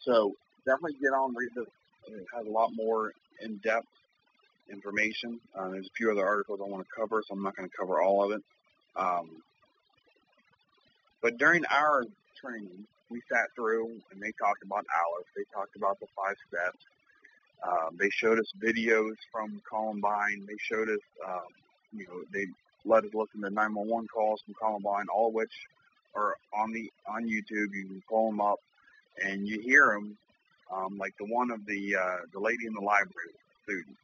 So definitely get on, read this. It has a lot more in-depth information. Uh, there's a few other articles I want to cover, so I'm not going to cover all of it. Um, but during our training, we sat through and they talked about Alice. They talked about the five steps. Um, they showed us videos from Columbine. They showed us, um, you know, they let us listen to 911 calls from Columbine, all of which are on the on YouTube. You can pull them up, and you hear them, um, like the one of the uh, the lady in the library student.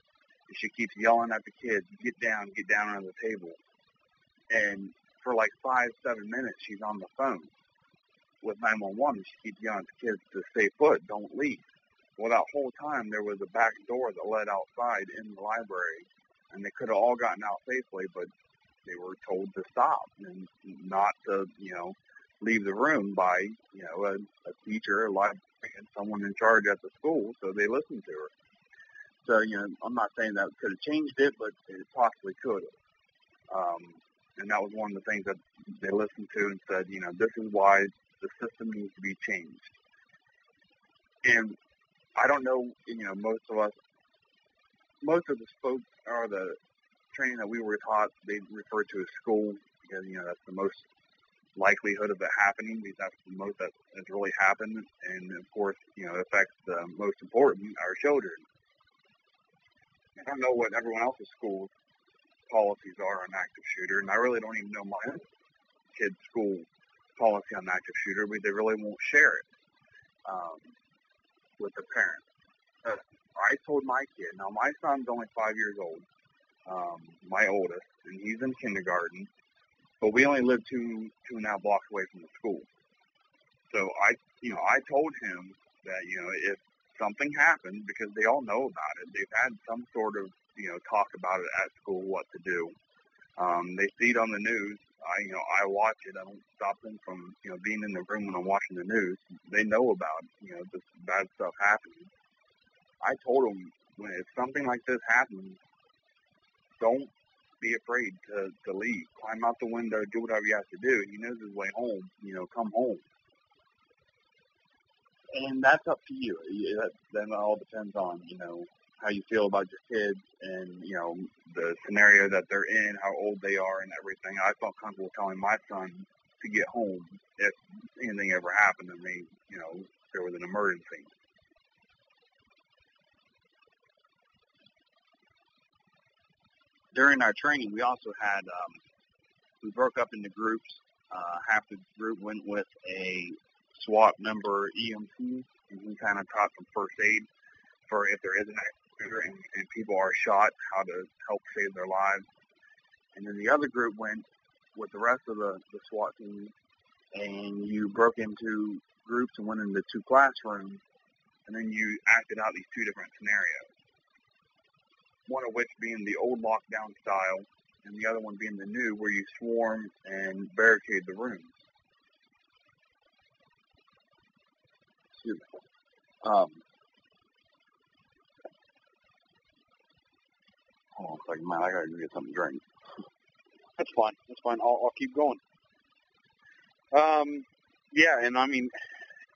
She keeps yelling at the kids, "Get down, get down on the table," and for like five, seven minutes, she's on the phone with 911. She keeps yelling at the kids to stay put, don't leave. Well, that whole time there was a back door that led outside in the library, and they could have all gotten out safely, but they were told to stop and not to, you know, leave the room by, you know, a, a teacher, a librarian, someone in charge at the school, so they listened to her. So, you know, I'm not saying that could have changed it, but it possibly could have. Um, and that was one of the things that they listened to and said, you know, this is why the system needs to be changed. And I don't know, you know, most of us, most of the folks or the training that we were taught, they refer to as school because, you know, that's the most likelihood of it happening because that's the most that has really happened. And of course, you know, it affects the most important, our children. I don't know what everyone else's school policies are on active shooter, and I really don't even know my kid's school policy on active shooter, but they really won't share it um, with the parents. Uh, I told my kid, now my son's only five years old, um, my oldest, and he's in kindergarten, but we only live two two and a half blocks away from the school. So I, you know, I told him that you know if something happened, because they all know about it, they've had some sort of you know talk about it at school, what to do. Um, they see it on the news. I, you know, I watch it. I don't stop them from, you know, being in the room when I'm watching the news. They know about, you know, this bad stuff happening. I told them when if something like this happens, don't be afraid to to leave. Climb out the window, do whatever you have to do. He knows his way home. You know, come home. And that's up to you. That then all depends on you know how you feel about your kids and you know the scenario that they're in, how old they are, and everything. I felt comfortable telling my son to get home if anything ever happened to me. you know, there was an emergency. During our training, we also had um, we broke up into groups. Uh, half the group went with a SWAT member EMT, and he kind of taught some first aid for if there is an and, people are shot, how to help save their lives. And then the other group went with the rest of the, the SWAT team, and you broke into groups and went into two classrooms, and then you acted out these two different scenarios. One of which being the old lockdown style, and the other one being the new, where you swarm and barricade the rooms. Um, On a second, man. I gotta go get something to drink. That's fine. That's fine. I'll, I'll keep going. Um, yeah, and I mean,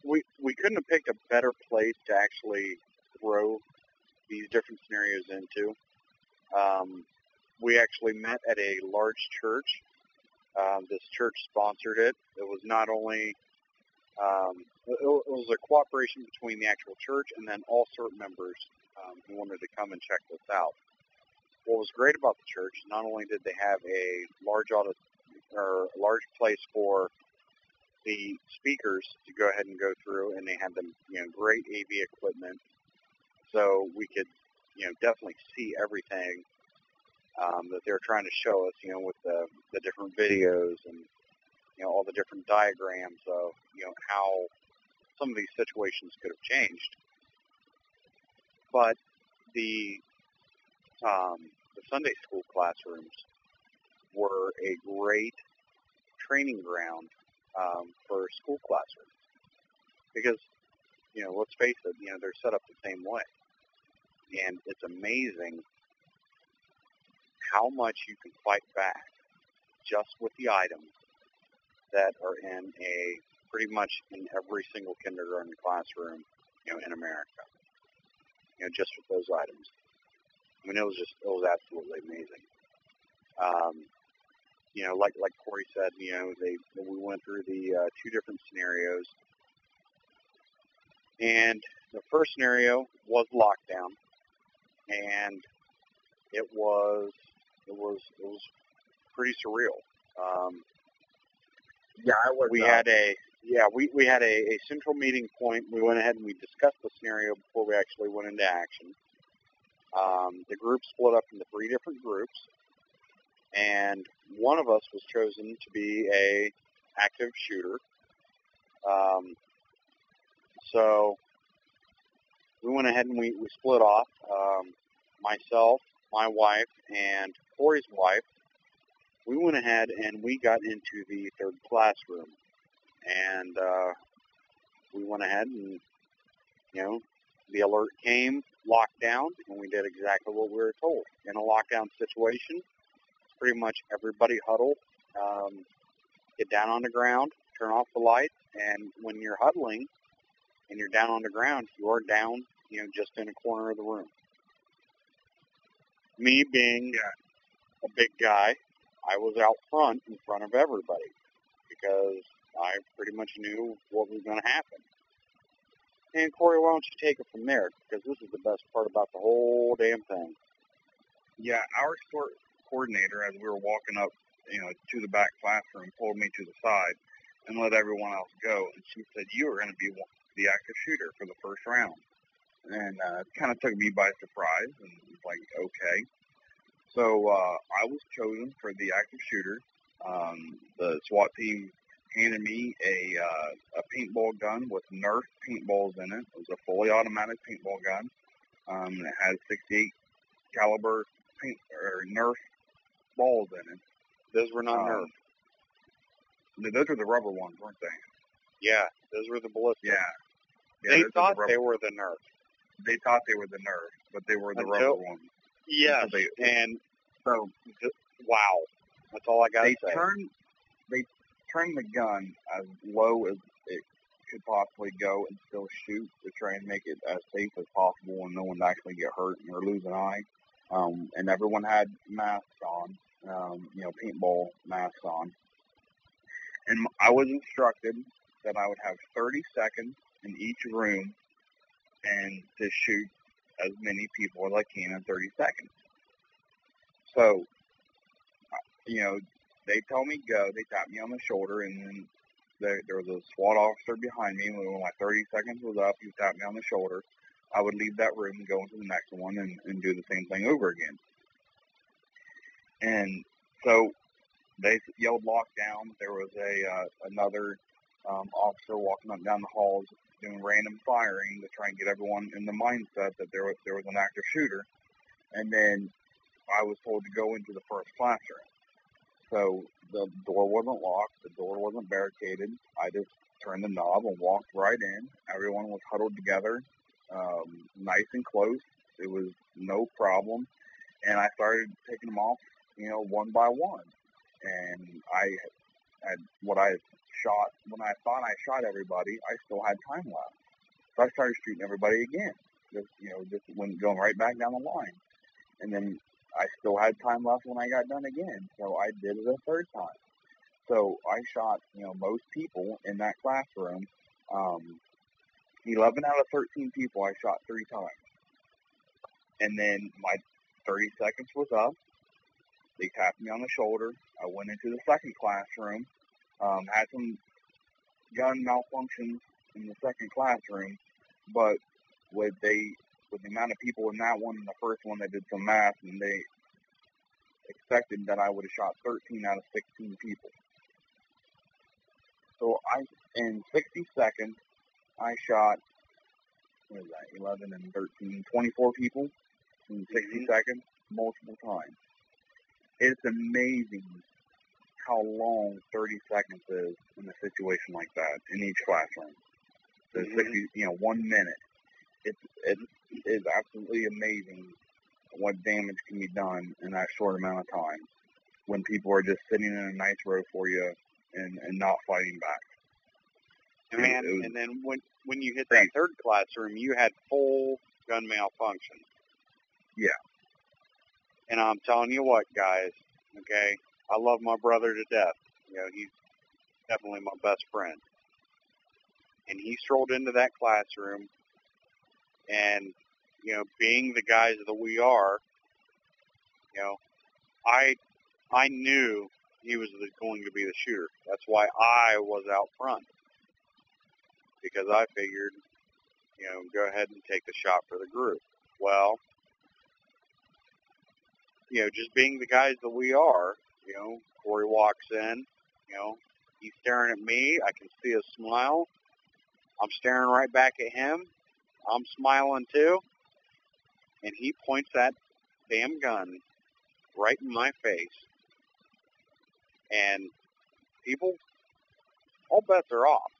we we couldn't have picked a better place to actually throw these different scenarios into. Um, we actually met at a large church. Um, this church sponsored it. It was not only um, it, was a cooperation between the actual church and then all CERT members um, who wanted to come and check this out what was great about the church, not only did they have a large audit or a large place for the speakers to go ahead and go through, and they had them, you know, great AV equipment, so we could, you know, definitely see everything um, that they're trying to show us, you know, with the the different videos and you know all the different diagrams of you know how some of these situations could have changed. But the um, the Sunday school classrooms were a great training ground um, for school classrooms because, you know, let's face it, you know, they're set up the same way. and it's amazing how much you can fight back just with the items that are in a pretty much in every single kindergarten classroom, you know, in America. You know, just with those items. I mean, it was just, it was absolutely amazing. Um, you know, like like Korey said, you know, they we went through the uh, two different scenarios, and the first scenario was lockdown, and it was it was it was pretty surreal. Um, Yeah, I was. we uh, had a yeah we we had a, a central meeting point. We went ahead and we discussed the scenario before we actually went into action. Um, the group split up into three different groups, and one of us was chosen to be a active shooter. Um, so we went ahead and we, we split off. Um, myself, my wife, and Korey's wife. We went ahead and we got into the third classroom, and uh, we went ahead and you know the alert came, lockdown, and we did exactly what we were told. In a lockdown situation, pretty much everybody huddle, um, get down on the ground, turn off the lights, and when you're huddling and you're down on the ground, you are down, you know, just in a corner of the room. Me being a big guy, I was out front in front of everybody because I pretty much knew what was going to happen. And Korey, why don't you take it from there? Because this is the best part about the whole damn thing. Yeah, our sport coordinator, as we were walking up, you know, to the back classroom, pulled me to the side and let everyone else go. And she said, "You are going to be the active shooter for the first round." And uh, it kind of took me by surprise, and was like, okay. So uh, I was chosen for the active shooter. Um, the SWAT team handed me a uh, a paintball gun with Nerf paintballs in it. It was a fully automatic paintball gun. Um, it had 68 caliber paint or Nerf balls in it. Those were not Um, Nerf. No, Those were the rubber ones, weren't they? Yeah, those were the ballistic. Yeah. yeah they thought the they were the Nerf. They thought they were the Nerf, but they were the Until- rubber ones. Yes, Until they- and so wow, that's all I got to They say. turned turned the gun as low as it could possibly go and still shoot to try and make it as safe as possible and no one to actually get hurt or lose an eye. Um, and everyone had masks on, um, you know, paintball masks on. And I was instructed that I would have 30 seconds in each room and to shoot as many people as I can in 30 seconds. So, you know, they told me go. They tapped me on the shoulder, and then there, there was a SWAT officer behind me. And when my 30 seconds was up, he tapped me on the shoulder. I would leave that room and go into the next one and, and do the same thing over again. And so they yelled lockdown. There was a uh, another um, officer walking up down the halls doing random firing to try and get everyone in the mindset that there was there was an active shooter. And then I was told to go into the first classroom. So the door wasn't locked, the door wasn't barricaded. I just turned the knob and walked right in. Everyone was huddled together, um, nice and close. It was no problem. And I started taking them off, you know, one by one. And I had what I shot, when I thought I shot everybody, I still had time left. So I started shooting everybody again. Just, you know, just went going right back down the line. And then I still had time left when I got done again, so I did it a third time. So I shot, you know, most people in that classroom. Um, 11 out of 13 people I shot three times. And then my 30 seconds was up. They tapped me on the shoulder. I went into the second classroom. Um, had some gun malfunctions in the second classroom, but with they with the amount of people in that one and the first one, they did some math and they expected that I would have shot 13 out of 16 people. So I, in 60 seconds, I shot, what is that, 11 and 13, 24 people in 60 seconds, multiple times. It's amazing how long 30 seconds is in a situation like that in each classroom. So Mhm. 60, you know, one minute. it's it is absolutely amazing what damage can be done in that short amount of time when people are just sitting in a nice row for you and, and not fighting back. And man, was- and then when when you hit that third classroom, you had full gun malfunction. Yeah. And I'm telling you what, guys, okay, I love my brother to death. You know, he's definitely my best friend. And he strolled into that classroom, and you know, being the guys that we are, you know, I I knew he was the, going to be the shooter. That's why I was out front because I figured, you know, go ahead and take the shot for the group. Well, you know, just being the guys that we are, you know, Korey walks in, you know, he's staring at me. I can see a smile. I'm staring right back at him. I'm smiling too. And he points that damn gun right in my face. And people, all bets are off.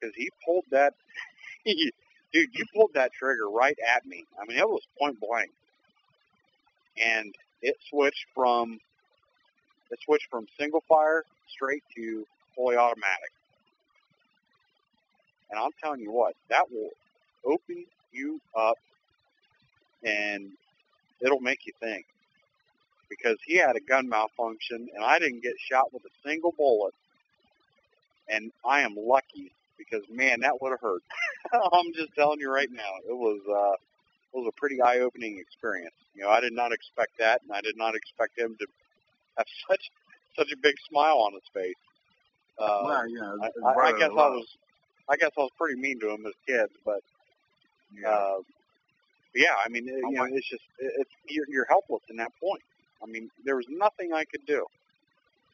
Because he pulled that, (laughs) dude, you pulled that trigger right at me. I mean, it was point blank. And it switched from, it switched from single fire straight to fully automatic. And I'm telling you what, that will open you up and it'll make you think. Because he had a gun malfunction and I didn't get shot with a single bullet. And I am lucky because man, that would have hurt. (laughs) I'm just telling you right now, it was uh it was a pretty eye opening experience. You know, I did not expect that and I did not expect him to have (laughs) such such a big smile on his face. Uh, well, know, I, I, I guess I was, I guess I was pretty mean to him as kids, but Yeah. uh, yeah, I mean, it, you know, it's just eh, it's you're, you're helpless in that point. I mean, there was nothing I could do.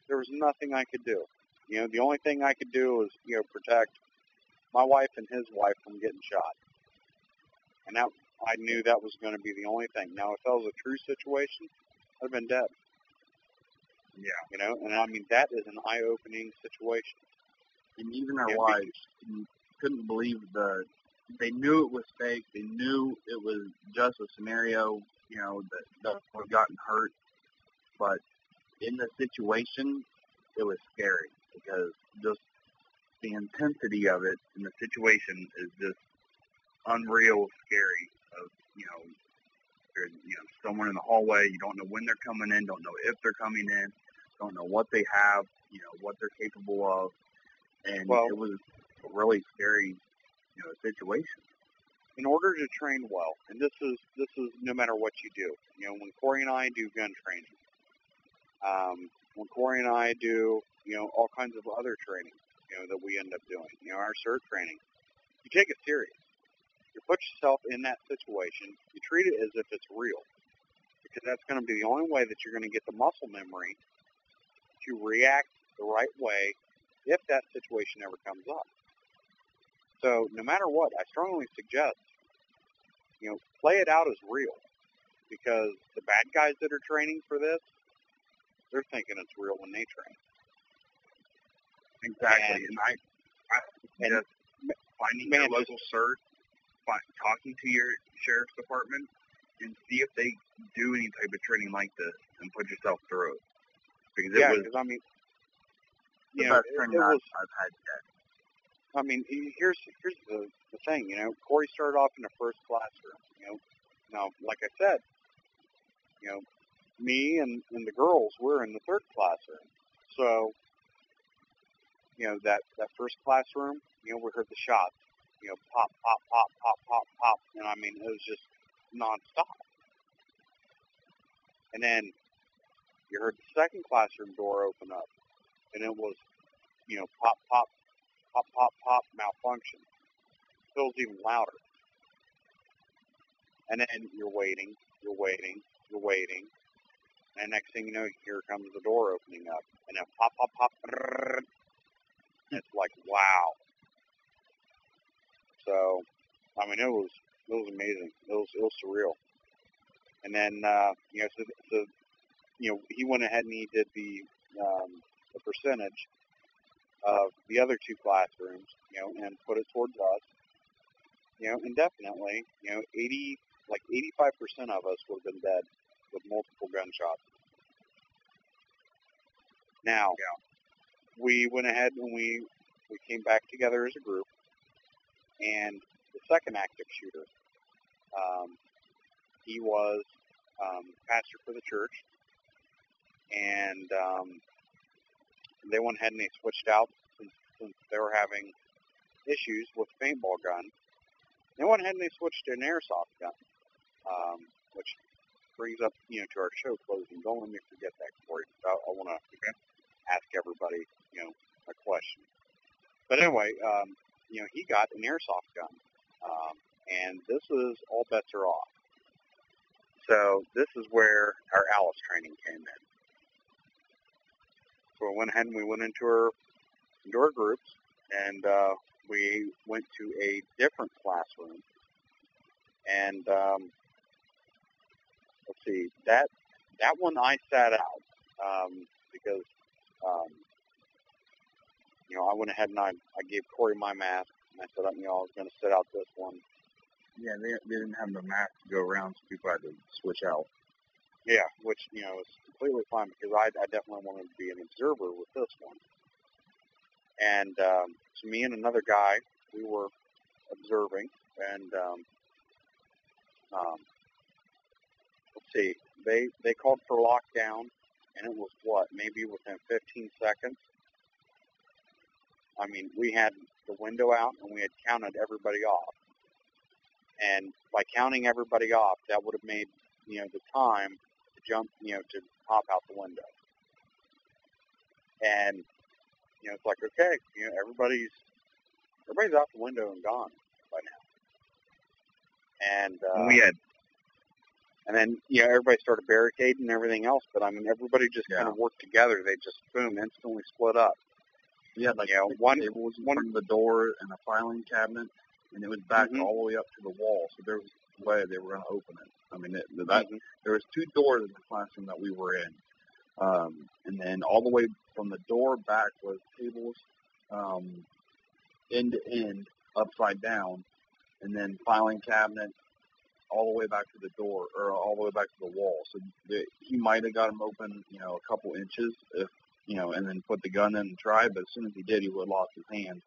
There was nothing I could do. You know, the only thing I could do was you know protect my wife and his wife from getting shot, and that I knew that was going to be the only thing. Now, if that was a true situation, I'd have been dead. yeah. You know, and I mean that is an eye-opening situation. and even our Yeah, wives couldn't believe the. They knew it was fake. They knew it was just a scenario. You know that that mm-hmm. would have gotten hurt, but in the situation, it was scary because just The intensity of it and the situation is just unreal scary. Of you know, there's you know someone in the hallway. You don't know when they're coming in. Don't know if they're coming in. Don't know what they have. You know what they're capable of. And Well- it was a really scary, you know, situation. in order to train well, and this is this is no matter what you do. You know, when Korey and I do gun training, um, when Korey and I do, you know, all kinds of other training, you know, that we end up doing, you know, our cert training, you take it serious. You put yourself in that situation. You treat it as if it's real, because that's going to be the only way that you're going to get the muscle memory to react the right way if that situation ever comes up. So no matter what, I strongly suggest you know, play it out as real. Because the bad guys that are training for this, they're thinking it's real when they train. Exactly. And- And, I, I and just finding man, your local cert, fi- talking to your sheriff's department, and see if they do any type of training like this, and put yourself through it. Because it yeah, was because I mean, the you know, best it, training it I've, was. I've had yet. I mean, here's here's the the thing. You know, Korey started off in the first classroom. You know, now like I said, you know, me and and the girls we're in the third classroom. So, you know, that that first classroom, you know, we heard the shots. You know, pop, pop, pop, pop, pop, pop, and I mean, it was just nonstop. And then you heard the second classroom door open up, and it was, you know, pop, pop, pop, pop, pop, malfunction. Feels even louder. And then you're waiting, you're waiting, you're waiting, and next thing you know, here comes the door opening up, and then pop, pop, pop. It's like wow. So, I mean, it was it was amazing. It was it was surreal. And then uh, you know, so, so you know, he went ahead and he did the um, the percentage of the other two classrooms, you know, and put it towards us. you know, indefinitely, you know, 80, like 85% of us would have been dead with multiple gunshots. Now, we went ahead and we, we came back together as a group, and the second active shooter, um, he was um, pastor for the church, and um, they went ahead and they switched out since, since they were having issues with paintball guns. They went ahead and they switched to an airsoft gun, um, which brings up, you know, to our show closing. Don't let me forget that, Korey. I, I want to ask everybody, you know, a question. But anyway, um, you know, he got an airsoft gun, um, and this is all bets are off. So this is where our Alice training came in. So we went ahead and we went into our into our groups, and uh, we went to a different classroom. And um, let's see, that that one I sat out um, because um, you know I went ahead and I, I gave Korey my mask, and I said you know I was going to sit out this one. Yeah, they, they didn't have the mask to go around, so people had to switch out. Yeah, which you know is completely fine because I, I definitely wanted to be an observer with this one. And um, so me and another guy, we were observing, and um, um, let's see, they they called for lockdown, and it was what maybe within 15 seconds. I mean, we had the window out, and we had counted everybody off. And by counting everybody off, that would have made you know the time to jump, you know, to hop out the window. And you know, it's like okay, you know, everybody's everybody's out the window and gone by now. And uh, And we had and then you know everybody started barricading and everything else. But I mean, everybody just kind of worked together. They just boom, instantly split up. Yeah, like You know, one- tables was one- of the door and a filing cabinet, and it was back Mhm. all the way up to the wall. So there was way they were going to open it. I mean, it, that Mhm. there was two doors in the classroom that we were in, um, and then all the way from the door back was tables, um, end to end, upside down, and then filing cabinet all the way back to the door or all the way back to the wall. So the, he might have got them open, you know, a couple inches if you know, and then put the gun in and try. But as soon as he did, he would have lost his hand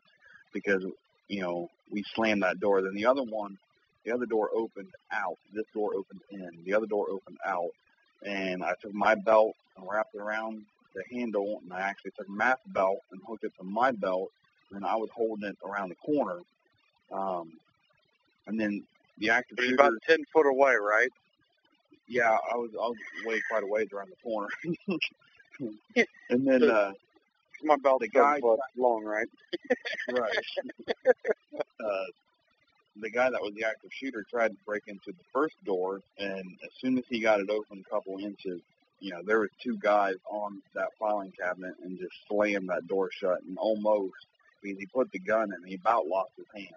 because you know we slammed that door. Then the other one, the other door opened out. This door opened in. The other door opened out, and I took my belt and wrapped it around the handle, and I actually took Matt's belt and hooked it to my belt, and I was holding it around the corner. Um, and then the active It was shooter, about ten foot away, right? yeah, I was I was way quite a ways around the corner. (laughs) and then uh, My belt The seven guy- foot long, right? right, (laughs) uh, the guy that was the active shooter tried to break into the first door, and as soon as he got it open a couple inches, you know, there was two guys on that filing cabinet and just slammed that door shut, and almost because he put the gun in, he about lost his hand.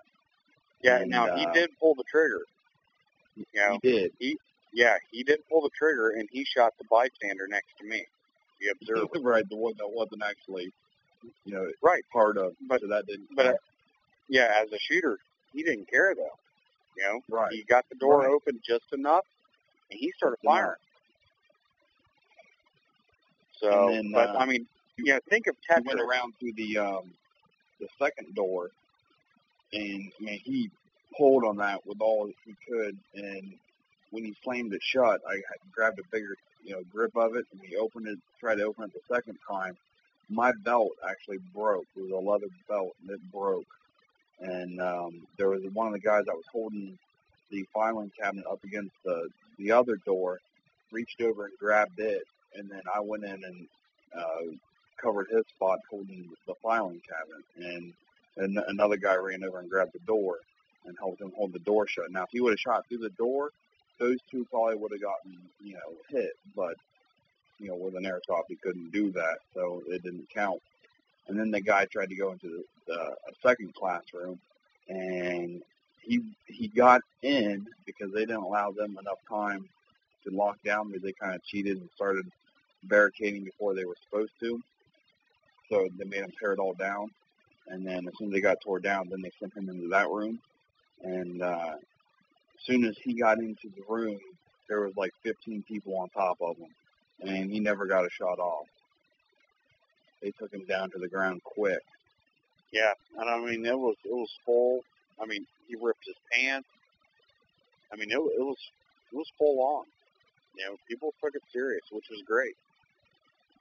Yeah. And, now he uh, did pull the trigger. You know, He did. yeah, he did pull the trigger, and he shot the bystander next to me, the observer. (laughs) right, the one that wasn't actually, you know, right. part of, But- so that didn't. But uh, yeah, as a shooter, he didn't care though. You know, right, he got the door Right. open just enough, and he started firing. So, then, but uh, I mean, you know, think of he went around to the um the second door and I mean he pulled on that with all he could and when he slammed it shut I grabbed a bigger you know grip of it and he opened it tried to open it the second time my belt actually broke it was a leather belt and it broke and um there was one of the guys that was holding the filing cabinet up against the the other door reached over and grabbed it and then I went in and uh covered his spot holding the filing cabinet, and, and another guy ran over and grabbed the door and helped him hold the door shut. Now, if he would have shot through the door, those two probably would have gotten, you know, hit, but, you know, with an airsoft, he couldn't do that, so it didn't count. And then the guy tried to go into the, uh, a second classroom, and he he got in because they didn't allow them enough time to lock down because they kind of cheated and started barricading before they were supposed to so they made him tear it all down. And then as soon as they got tore down, then they sent him into that room. and uh, as soon as he got into the room, there was like 15 people on top of him, and he never got a shot off. They took him down to the ground quick. Yeah, and I mean it was it was full. I mean he ripped his pants. I mean it, it was it was full on. You know, people took it serious, which was great.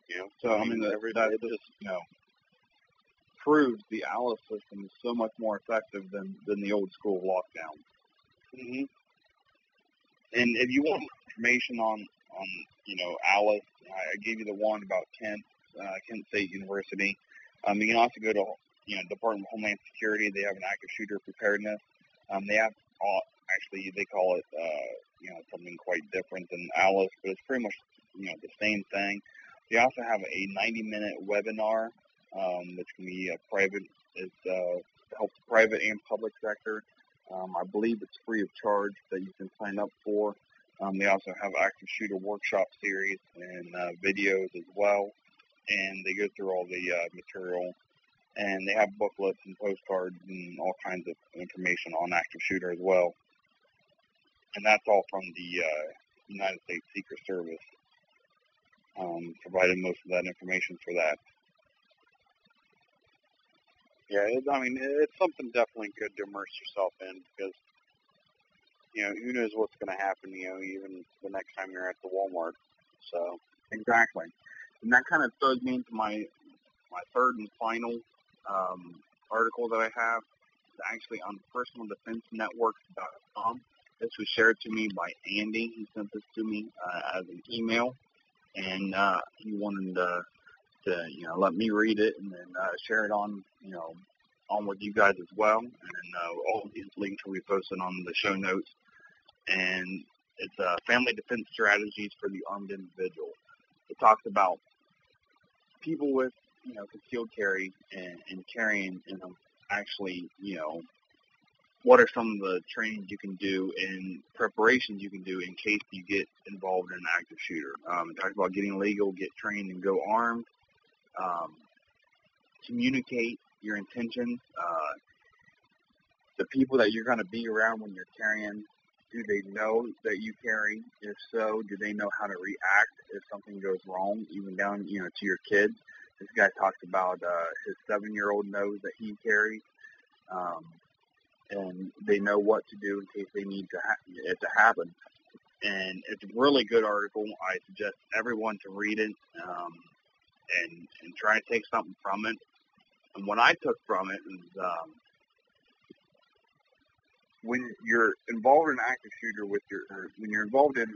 You know, So I mean that, every- that it just you know proves the Alice system is so much more effective than than the old school lockdown. hmm And if you want information on on you know Alice, I I gave you the one about Kent uh, Kent State University. Um, you can also go to you know Department of Homeland Security. They have an active shooter preparedness. Um, they have all, actually they call it uh, you know something quite different than Alice, but it's pretty much you know the same thing. They also have a 90 minute webinar, um, which can be a private. It's uh, helps private and public sector. Um, I believe it's free of charge that you can sign up for. Um, they also have active shooter workshop series and uh, videos as well, and they go through all the uh, material. And they have booklets and postcards and all kinds of information on active shooter as well. And that's all from the uh, United States Secret Service, um, provided most of that information for that. Yeah, it, I mean, it's something definitely good to immerse yourself in because, you know, who knows what's going to happen, you know, even the next time you're at the Walmart. So, Exactly. And that kind of throws me into my my third and final um, article that I have. It's actually on personaldefensenetwork.com. This was shared to me by Andy. He sent this to me uh, as an email, and uh, he wanted to, to you know let me read it and then uh, share it on you know on with you guys as well. And uh, all these links will be posted on the show notes. And it's uh, family defense strategies for the armed individual. It talks about people with you know concealed carry and, and carrying you know actually you know what are some of the trainings you can do and preparations you can do in case you get involved in an active shooter. Um, it about getting legal, get trained, and go armed. Um, communicate your intentions. Uh, the people that you're going to be around when you're carrying, do they know that you carry? If so, do they know how to react if something goes wrong, even down you know to your kids? This guy talked about uh, his seven-year-old knows that he carries, um, and they know what to do in case they need to ha- it to happen. And it's a really good article. I suggest everyone to read it um, and and try to take something from it. And what I took from it is um, when you're involved in an active shooter with your, or when you're involved in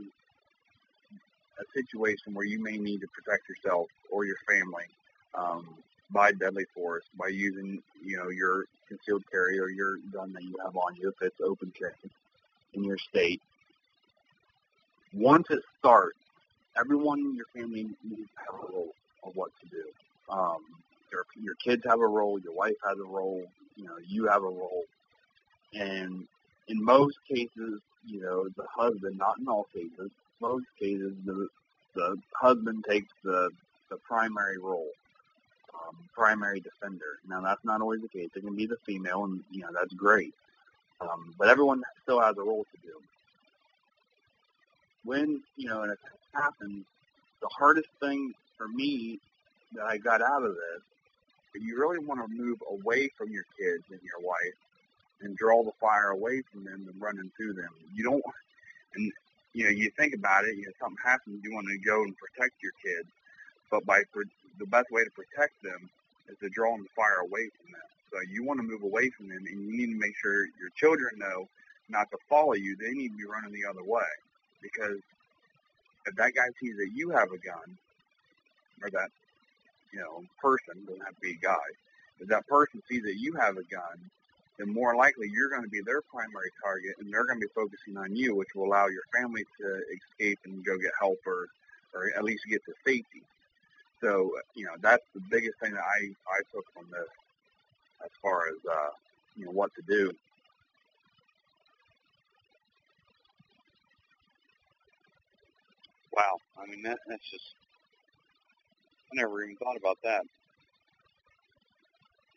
a situation where you may need to protect yourself or your family um, by deadly force, by using, you know, your concealed carry or your gun that you have on you, if it's open carry in your state. Once it starts, everyone in your family needs to have a role of what to do. Um, your your kids have a role, your wife has a role, you know, you have a role, and in most cases, you know, the husband, not in all cases, most cases, the the husband takes the the primary role, um, primary defender. Now that's not always the case. It can be the female, and you know that's great. Um, but everyone still has a role to do. When you know an attack happens, the hardest thing for me that I got out of this, is you really want to move away from your kids and your wife and draw the fire away from them and running through them. You don't, and you know, you think about it. You know, something happens, you want to go and protect your kids, but by the best way to protect them is to draw the fire away from them. So you want to move away from them, and you need to make sure your children know not to follow you. They need to be running the other way because if that guy sees that you have a gun, or that you know person doesn't have to be a guy, if that person sees that you have a gun, then more likely you're going to be their primary target, and they're going to be focusing on you, which will allow your family to escape and go get help, or or at least get to safety. So you know that's the biggest thing that I I took from this, as far as uh, you know what to do. wow. I mean, that, that's just, I never even thought about that.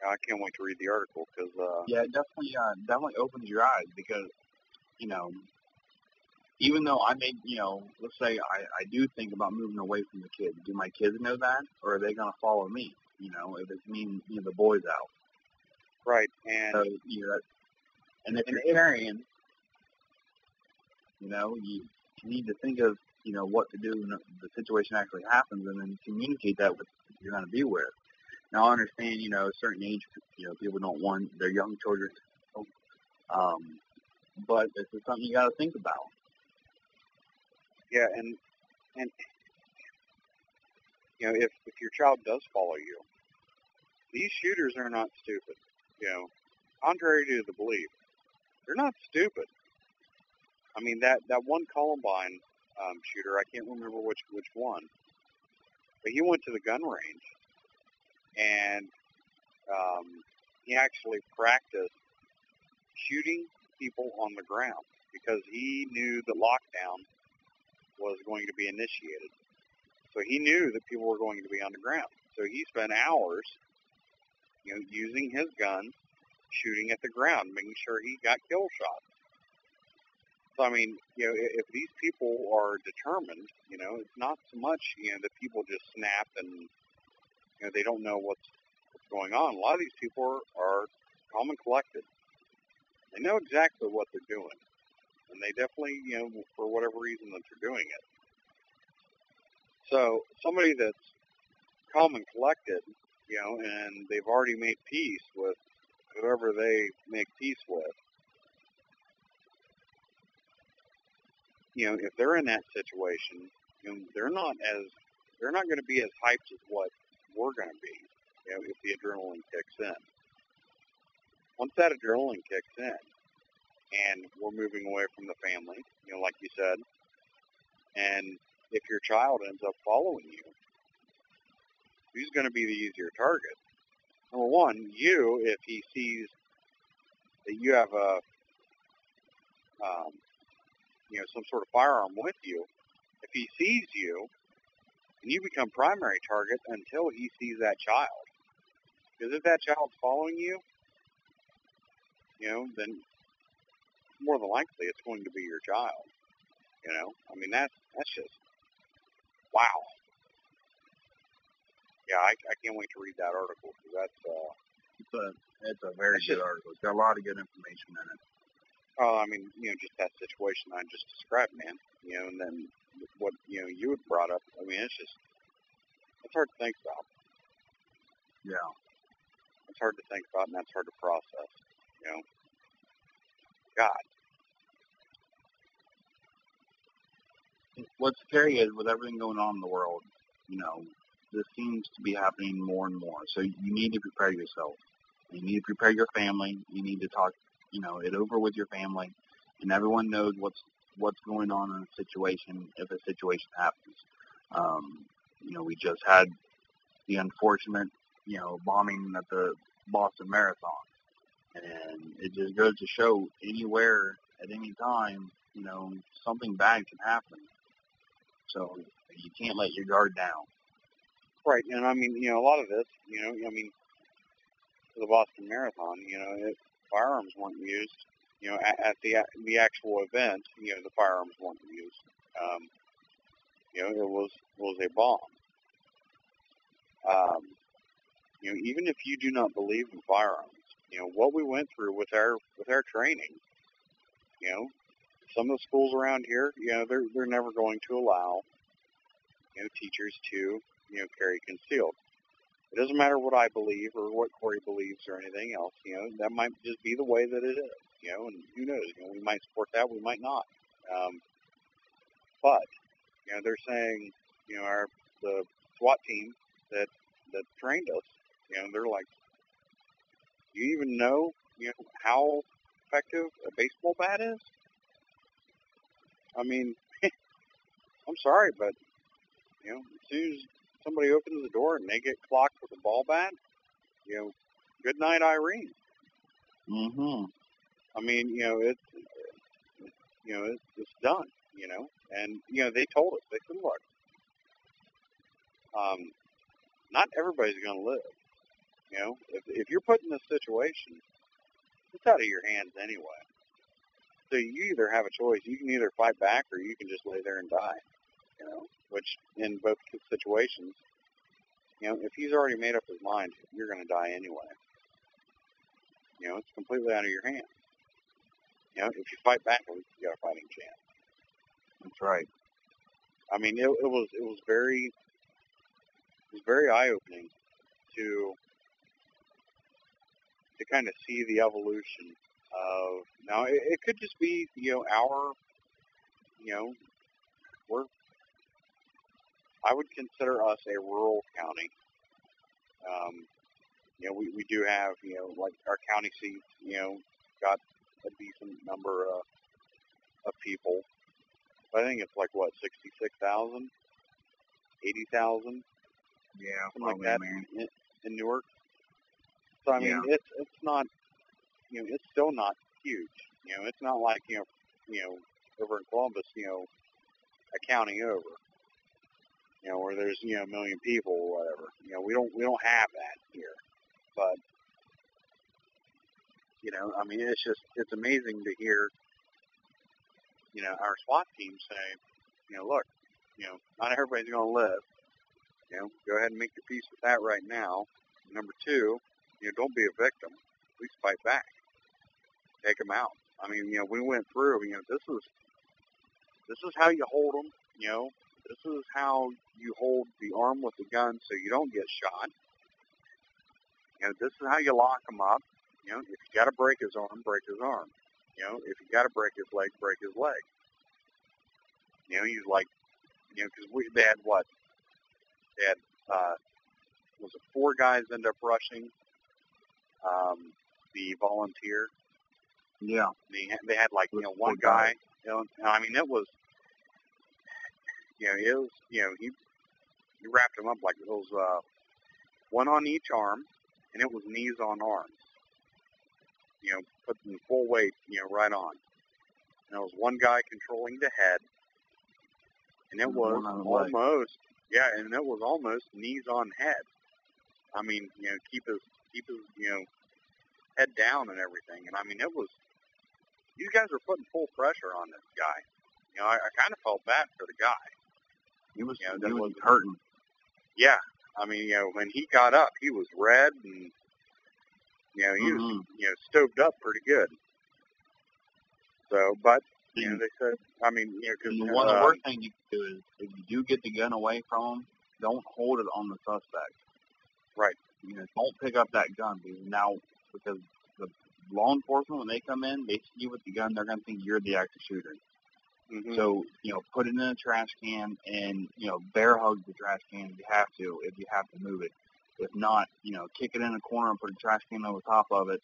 I can't wait to read the article because uh, Yeah, it definitely uh, definitely opens your eyes because you know even though I may you know let's say I I do think about moving away from the kids. Do my kids know that, or are they going to follow me? You know, if it's me, and, you know, the boys out. right and So you know, and if you're carrying, you know, you, you need to think of you know what to do when the situation actually happens, and then communicate that with you're going to be with. Now I understand, you know, a certain age, you know, people don't want their young children, to um, but this is something you got to think about. yeah, and and you know if if your child does follow you, these shooters are not stupid. You know, contrary to the belief, they're not stupid. I mean that that one Columbine um, shooter, I can't remember which which one, but he went to the gun range and um, he actually practiced shooting people on the ground because he knew that lockdown was going to be initiated. So he knew that people were going to be on the ground. So he spent hours, you know, using his gun, shooting at the ground, making sure he got kill shots. So I mean, you know, if these people are determined, you know, it's not so much, you know, that people just snap and, you know, they don't know what's, what's going on. A lot of these people are, are calm and collected. They know exactly what they're doing and they definitely, you know, for whatever reason that they're doing it. So somebody that's calm and collected, you know, and they've already made peace with whoever they make peace with, you know, if they're in that situation, you know, they're not as they're not going to be as hyped as what we're going to be, you know, if the adrenaline kicks in. Once that adrenaline kicks in, and we're moving away from the family, you know, like you said. And if your child ends up following you, who's going to be the easier target? Number one, you, if he sees that you have a, um, you know, some sort of firearm with you, if he sees you, and you become primary target until he sees that child. Because if that child's following you, you know, then more than likely it's going to be your child. You know, I mean that's that's just wow. Yeah, I, I can't wait to read that article because that's uh, It's a it's a very good just- article. It's got a lot of good information in it. oh, I mean you know just that situation I just described, man. You know, and then what you know you had brought up. I mean it's just it's hard to think about. Yeah. It's hard to think about and that's hard to process. You know, God, What's scary is with everything going on in the world, you know, this seems to be happening more and more. So you need to prepare yourself. You need to prepare your family. You need to talk, you know, it over with your family, and everyone knows what's what's going on in a situation if a situation happens. Um, you know, we just had the unfortunate, you know, bombing at the Boston Marathon, and it just goes to show anywhere at any time, you know, something bad can happen. So you can't let your guard down. Right, and I mean, you know, a lot of this, you know, I mean, the Boston Marathon, you know, it, firearms weren't used. You know, at, at the the actual event, you know, the firearms weren't used. Um, you know, it was was a bomb. Um, you know, even if you do not believe in firearms, you know what we went through with our with our training. You know, some of the schools around here, you know, they're they're never going to allow, you know, teachers to you know, carry concealed. It doesn't matter what I believe or what Korey believes or anything else. You know, that might just be the way that it is. You know, and who knows? You know, we might support that, we might not. Um, but you know, they're saying, you know, our the SWAT team that that trained us, you know, they're like, do you even know, you know, how effective a baseball bat is? I mean, (laughs) I'm sorry, but you know, as soon as somebody opens the door and they get clocked with a ball bat, you know, good night, Irene. Mm-hmm. I mean, you know, it's, you know, it's, it's done, you know, and, you know, they told us, they said, look, um, not everybody's going to live. You know, if if you're put in this situation, it's out of your hands anyway. So you either have a choice. You can either fight back or you can just lay there and die. You know, which in both situations, you know, if he's already made up his mind, you're going to die anyway. You know, it's completely out of your hands. You know, if you fight back, at least you got a fighting chance. That's right. I mean, it, it was it was very it was very eye opening to to kind of see the evolution of now it, it could just be you know our you know we're I would consider us a rural county. Um, you know, we, we do have, you know, like our county seats, you know, got a decent number of, of people. I think it's like, what, 66,000? 80,000? Yeah, Something like that man. in, in Newark. So, I mean, it's, it's not, you know, it's still not huge. You know, it's not like, you know, you know, over in Columbus, you know, a county over you know, where there's you know a million people or whatever. You know, we don't we don't have that here, but you know, I mean, it's just it's amazing to hear, you know, our SWAT team say, you know, look, you know, not everybody's going to live. You know, go ahead and make your peace with that right now. Number two, you know, don't be a victim. At least fight back. Take them out. I mean, you know, we went through. You know, this is this is how you hold them. You know, this is how you hold the arm with the gun so you don't get shot. You know, this is how you lock him up. You know, if you got to break his arm, break his arm. You know, if you got to break his leg, break his leg. You know, he's like, you know, because we they had what? They had uh, was it four guys end up rushing um, the volunteer. Yeah. They had, they had like you know one guy. You know, and I mean it was you know, it was, you know, he he wrapped him up like it was uh, one on each arm, and it was knees on arms. You know, put the full weight, you know, right on. And it was one guy controlling the head, and it was almost, yeah, and it was almost knees on head. I mean, you know, keep his keep his, you know, head down and everything. And I mean, it was these guys were putting full pressure on this guy. You know, I, I kind of felt bad for the guy. He was Yeah, he was was- hurting. Yeah, I mean, you know, when he got up, he was red and you know he was Mhm. you know stoved up pretty good. So, but you know, they said, I mean, you know, because And one of the worst things you can do is if you do get the gun away from him, don't hold it on the suspect. Right. You know, don't pick up that gun because now because the law enforcement when they come in, they see you with the gun, they're gonna think you're the active shooter. hmm So, you know, put it in a trash can and, you know, bear hug the trash can if you have to, if you have to move it. If not, you know, kick it in a corner and put a trash can over top of it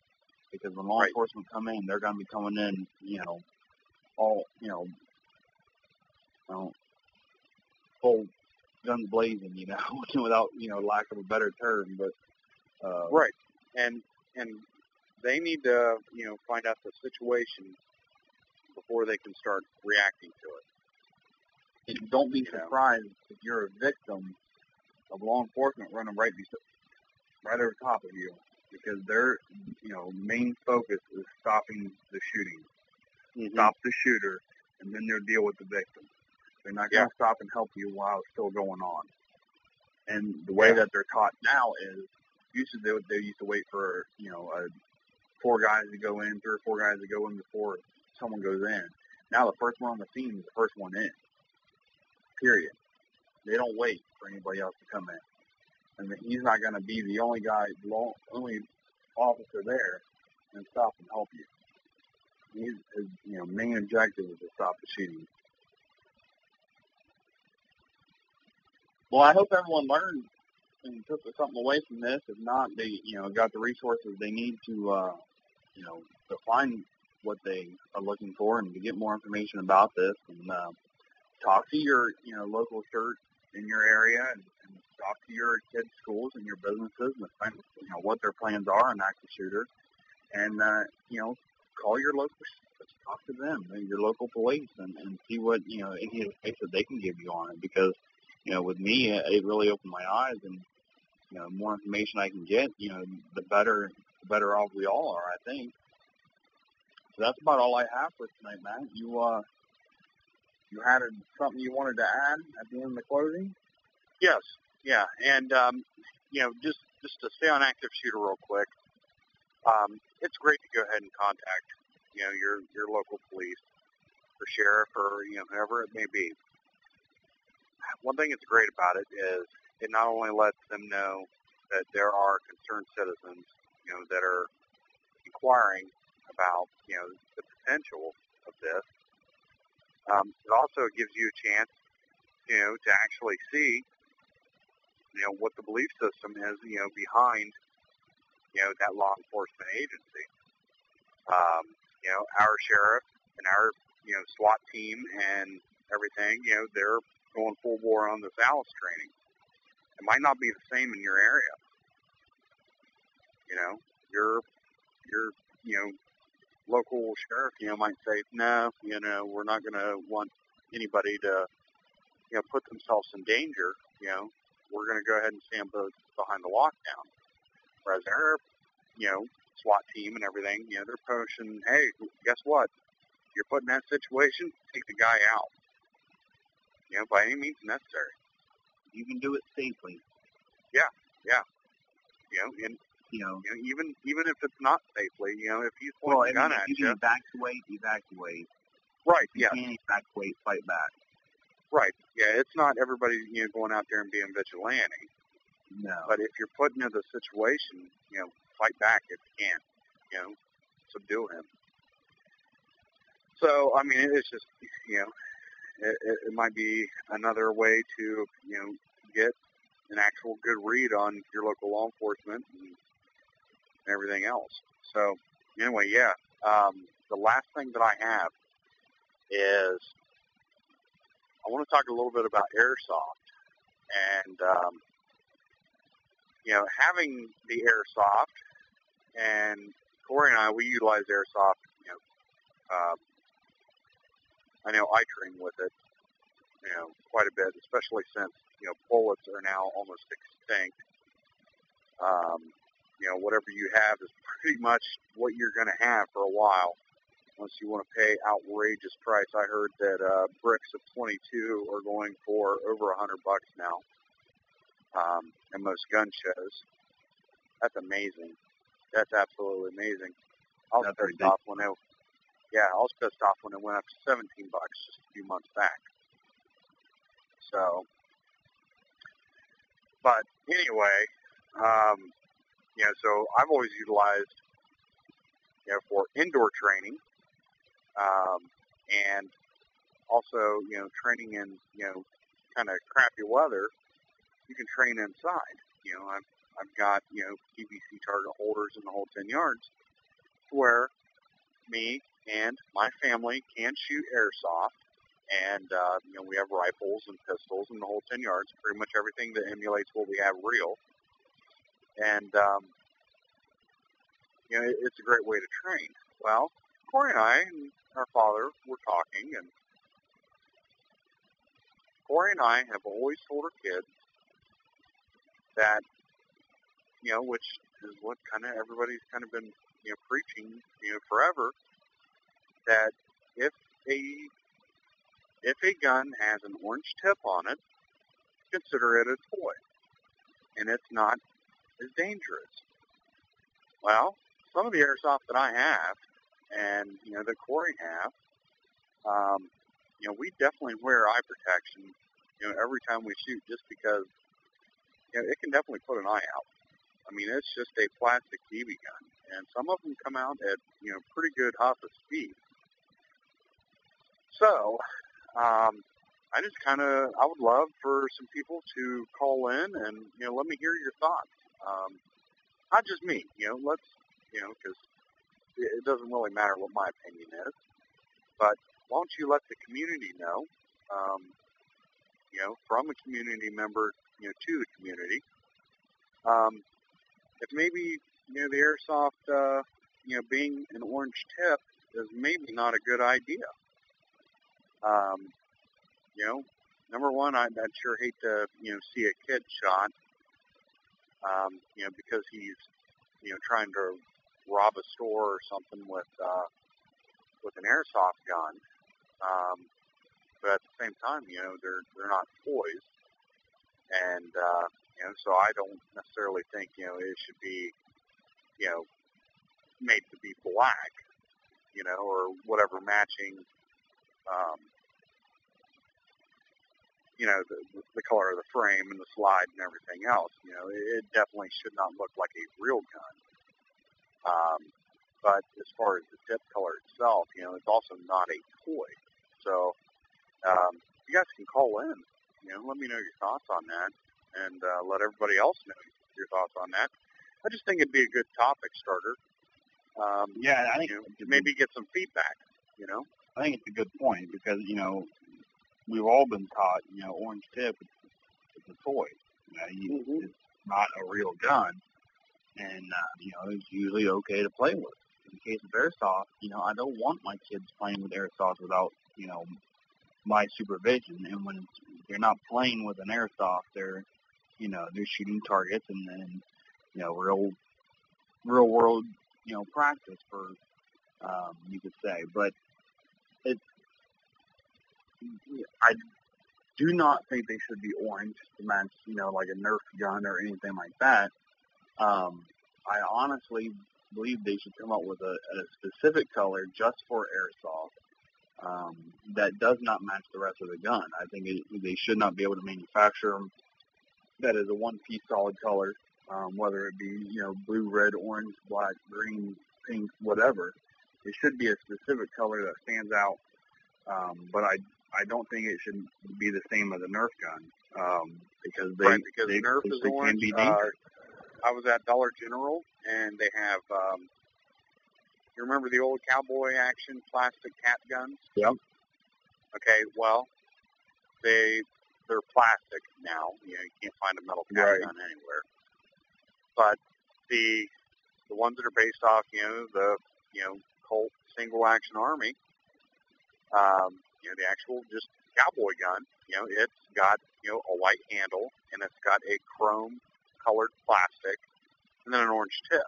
because when law Right. enforcement come in, they're going to be coming in, you know, all, you know, you know, full guns blazing, you know, (laughs) without, you know, lack of a better term, but, uh, right, and and they need to you know find out the situation before they can start reacting to it. and don't be surprised if you're a victim of law enforcement running right right over top of you because their you know main focus is stopping the shooting, Mm-hmm. stop the shooter, and then they'll deal with the victim. They're not going to Yeah. stop and help you while it's still going on. And the way Yeah. that they're taught now is used to they, they used to wait for you know uh, four guys to go in, three or four guys to go in before someone goes in. Now the first one on the scene is the first one in. Period. They don't wait for anybody else to come in. And then he's not going to be the only guy, the only officer there and stop and help you. His, his you know main objective is to stop the shooting. Well, I hope everyone learned and took something away from this. If not, they you know got the resources they need to uh, you know to find what they are looking for and to get more information about this and uh, talk to your you know local church in your area and, and talk to your kids' schools and your businesses and find you know what their plans are on active shooter and uh, you know call your local talk to them and your local police and, and see what you know any advice that they can give you on it because you know with me it really opened my eyes and you know, more information I can get, you know, the better, the better off we all are, I think. So that's about all I have for tonight, Matt. You, uh, you had a, something you wanted to add at the end of the closing? Yes, yeah, and um, you know, just just to stay on active shooter real quick, um, it's great to go ahead and contact, you know, your your local police, or sheriff, or you know, whoever it may be. One thing that's great about it is it not only lets them know that there are concerned citizens, you know, that are inquiring about, you know, the potential of this. Um, it also gives you a chance, you know, to actually see, you know, what the belief system is, you know, behind, you know, that law enforcement agency. Um, you know, our sheriff and our, you know, SWAT team and everything, you know, they're going full bore on this ALICE training. It might not be the same in your area. You know, your your you know local sheriff, you know, might say, no, you know, we're not going to want anybody to, you know, put themselves in danger. You know, we're going to go ahead and stand behind the lockdown. Whereas our, you know, SWAT team and everything, you know, they're pushing, hey, guess what? If You're put in that situation, take the guy out. You know, by any means necessary. You can do it safely. Yeah, yeah. You know, and You know, you know, even even if it's not safely, you know, if he's pointing well, a I gun mean, at you you, can evacuate, evacuate. right? If Yeah, you can't evacuate, fight back. Right. Yeah, it's not everybody you know going out there and being vigilante, No. but if you're put into the situation, you know, fight back if you can. You know, subdue him. So I mean, it's just you know, it, it, it might be another way to you know get an actual good read on your local law enforcement and everything else. So anyway, yeah. Um, the last thing that I have is I want to talk a little bit about airsoft and um, you know having the airsoft and Korey and I we utilize airsoft. You know, uh, I know I train with it. You know, quite a bit, especially since you know bullets are now almost extinct. Um, you know, whatever you have is (laughs) pretty much what you're going to have for a while, unless you want to pay outrageous price. I heard that uh, bricks of 22 are going for over a hundred bucks now, um, in most gun shows. That's amazing. That's absolutely amazing. I was That's pissed off when it, yeah, I was pissed off when it went up to 17 bucks just a few months back. So, but anyway, um, you know, so I've always utilized, you know, for indoor training, um, and also, you know, training in, you know, kind of crappy weather. You can train inside. You know, I've I've got you know PVC target holders in the whole ten yards, where me and my family can shoot airsoft, and uh, you know we have rifles and pistols in the whole ten yards. Pretty much everything that emulates what we have real, and um, you know it, it's a great way to train. Well, Korey and I and our father were talking, and Korey and I have always told our kids that you know, which is what kind of everybody's kind of been you know preaching you know forever that if a if a gun has an orange tip on it, consider it a toy, and it's not as dangerous. Well, some of the airsoft that I have, and you know that Korey have, um, you know, we definitely wear eye protection, you know, every time we shoot, just because you know it can definitely put an eye out. I mean, it's just a plastic BB gun, and some of them come out at you know pretty good huff of speed. So, um, I just kind of I would love for some people to call in and you know let me hear your thoughts. Um, not just me, you know, let's you know because it, doesn't really matter what my opinion is, but why don't you let the community know? Um, you know, from a community member, you know, to the community. Um, if maybe you know the airsoft, uh, you know, being an orange tip is maybe not a good idea. Um, you know, number one, I'd, I'd sure hate to you know see a kid shot. um, you know, because he's, you know, trying to rob a store or something with, uh, with an airsoft gun. Um, but at the same time, you know, they're, they're not toys. And, uh, you know, so I don't necessarily think, you know, it should be, you know, made to be black, you know, or whatever matching, um, you know, the, the color of the frame and the slide and everything else. You know, it, it definitely should not look like a real gun. Um, but as far as the tip color itself, you know, it's also not a toy. So um, you guys can call in. You know, let me know your thoughts on that, and uh, let everybody else know your thoughts on that. I just think it'd be a good topic starter. Um, Yeah, I think you know, maybe get some feedback. You know, I think it's a good point because you know we've all been taught you know orange tip it's, it's a toy. You know, you, Mhm. it's not a real gun, and uh, you know it's usually okay to play with. In the case of airsoft, you know I don't want my kids playing with airsoft without you know my supervision. And when they're not playing with an airsoft, they're you know they're shooting targets and then you know real real world you know practice for um, you could say, but it's I do not think they should be orange to match, you know, like a Nerf gun or anything like that. Um, I honestly believe they should come up with a, a specific color just for airsoft um, that does not match the rest of the gun. I think it, they should not be able to manufacture them that is a one-piece solid color, um, whether it be you know blue, red, orange, black, green, pink, whatever. It should be a specific color that stands out. Um, but I I don't think it should be the same as a Nerf gun um, because they right? Because they, Nerf they is can orange. be Uh, dangerous. I was at Dollar General, and they have. Um, you remember the old cowboy action plastic cat guns? Yep. Okay, well, they they're plastic now. You know, you can't find a metal cat Right. gun anywhere. But the the ones that are based off, you know, the you know Colt single action army, um, you know, the actual just cowboy gun. You know, it's got you know a white handle and it's got a chrome colored plastic and then an orange tip.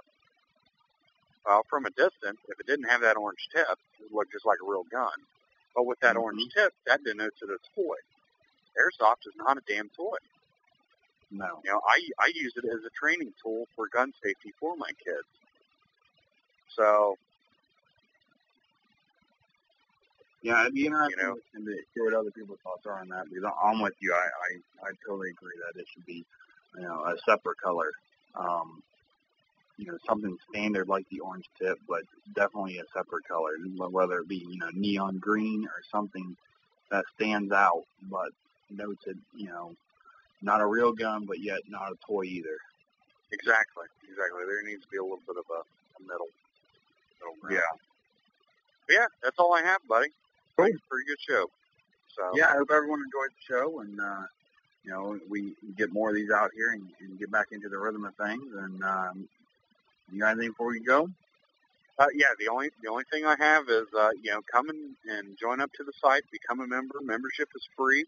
Well, from a distance, if it didn't have that orange tip, it would look just like a real gun. But with that Mhm. orange tip, that denotes it's a toy. Airsoft is not a damn toy. No. You know, I I use it as a training tool for gun safety for my kids. So Yeah, it'd be interesting You know. to to hear what other people's thoughts are on that because I'm with you. I, I, I totally agree that it should be, you know, a separate color. Um, you know, something standard like the orange tip, but definitely a separate color, whether it be, you know, neon green or something that stands out, but notes it, you know, not a real gun, but yet not a toy either. exactly, exactly. There needs to be a little bit of a, a middle, middle ground. Yeah. But yeah, that's all I have, buddy. Pretty, pretty good show. So Yeah, I hope everyone enjoyed the show, and uh, you know we get more of these out here and, and get back into the rhythm of things. And um, you got anything before we go? Uh, yeah, the only the only thing I have is uh, you know come and, and join up to the site, become a member. Membership is free,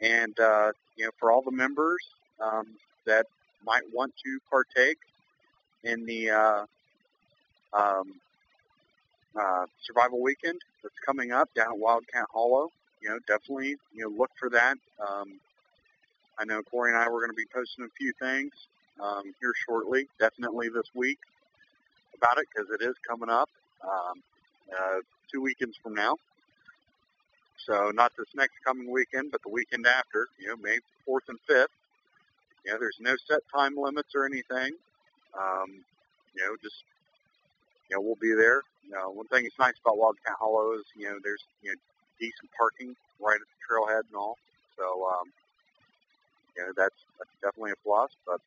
and uh, you know for all the members um, that might want to partake in the uh, um, uh, survival weekend that's coming up down at Wildcat Hollow, you know definitely you know look for that. Um, I know Korey and I were going to be posting a few things um, here shortly, definitely this week about it because it is coming up um, uh, two weekends from now. So not this next coming weekend, but the weekend after, you know, May 4th and 5th. You know, there's no set time limits or anything. Um, you know, just, you know, we'll be there. You know, one thing that's nice about Wildcat Hollow is, you know, there's, you know, decent parking right at the trailhead and all. So, um, you know, that's, that's definitely a plus. But,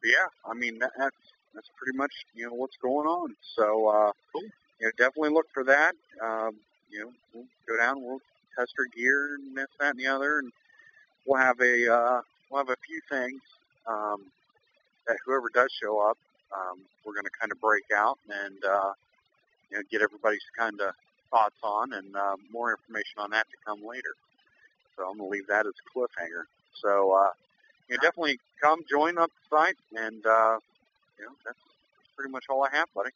but yeah, I mean, that, that's, that's pretty much, you know, what's going on. So, uh, you know, definitely look for that. Um, you know, we'll go down, we'll test our gear and this, that, and the other, and we'll have a, uh, we'll have a few things, um, that whoever does show up, um, we're going to kind of break out and, uh, you know, get everybody's kind of thoughts on and, uh, more information on that to come later. So I'm going to leave that as a cliffhanger. So, uh, you definitely come join up the site, and uh, you know that's pretty much all I have, buddy.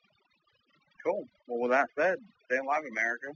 Cool. Well, with that said, stay alive, America.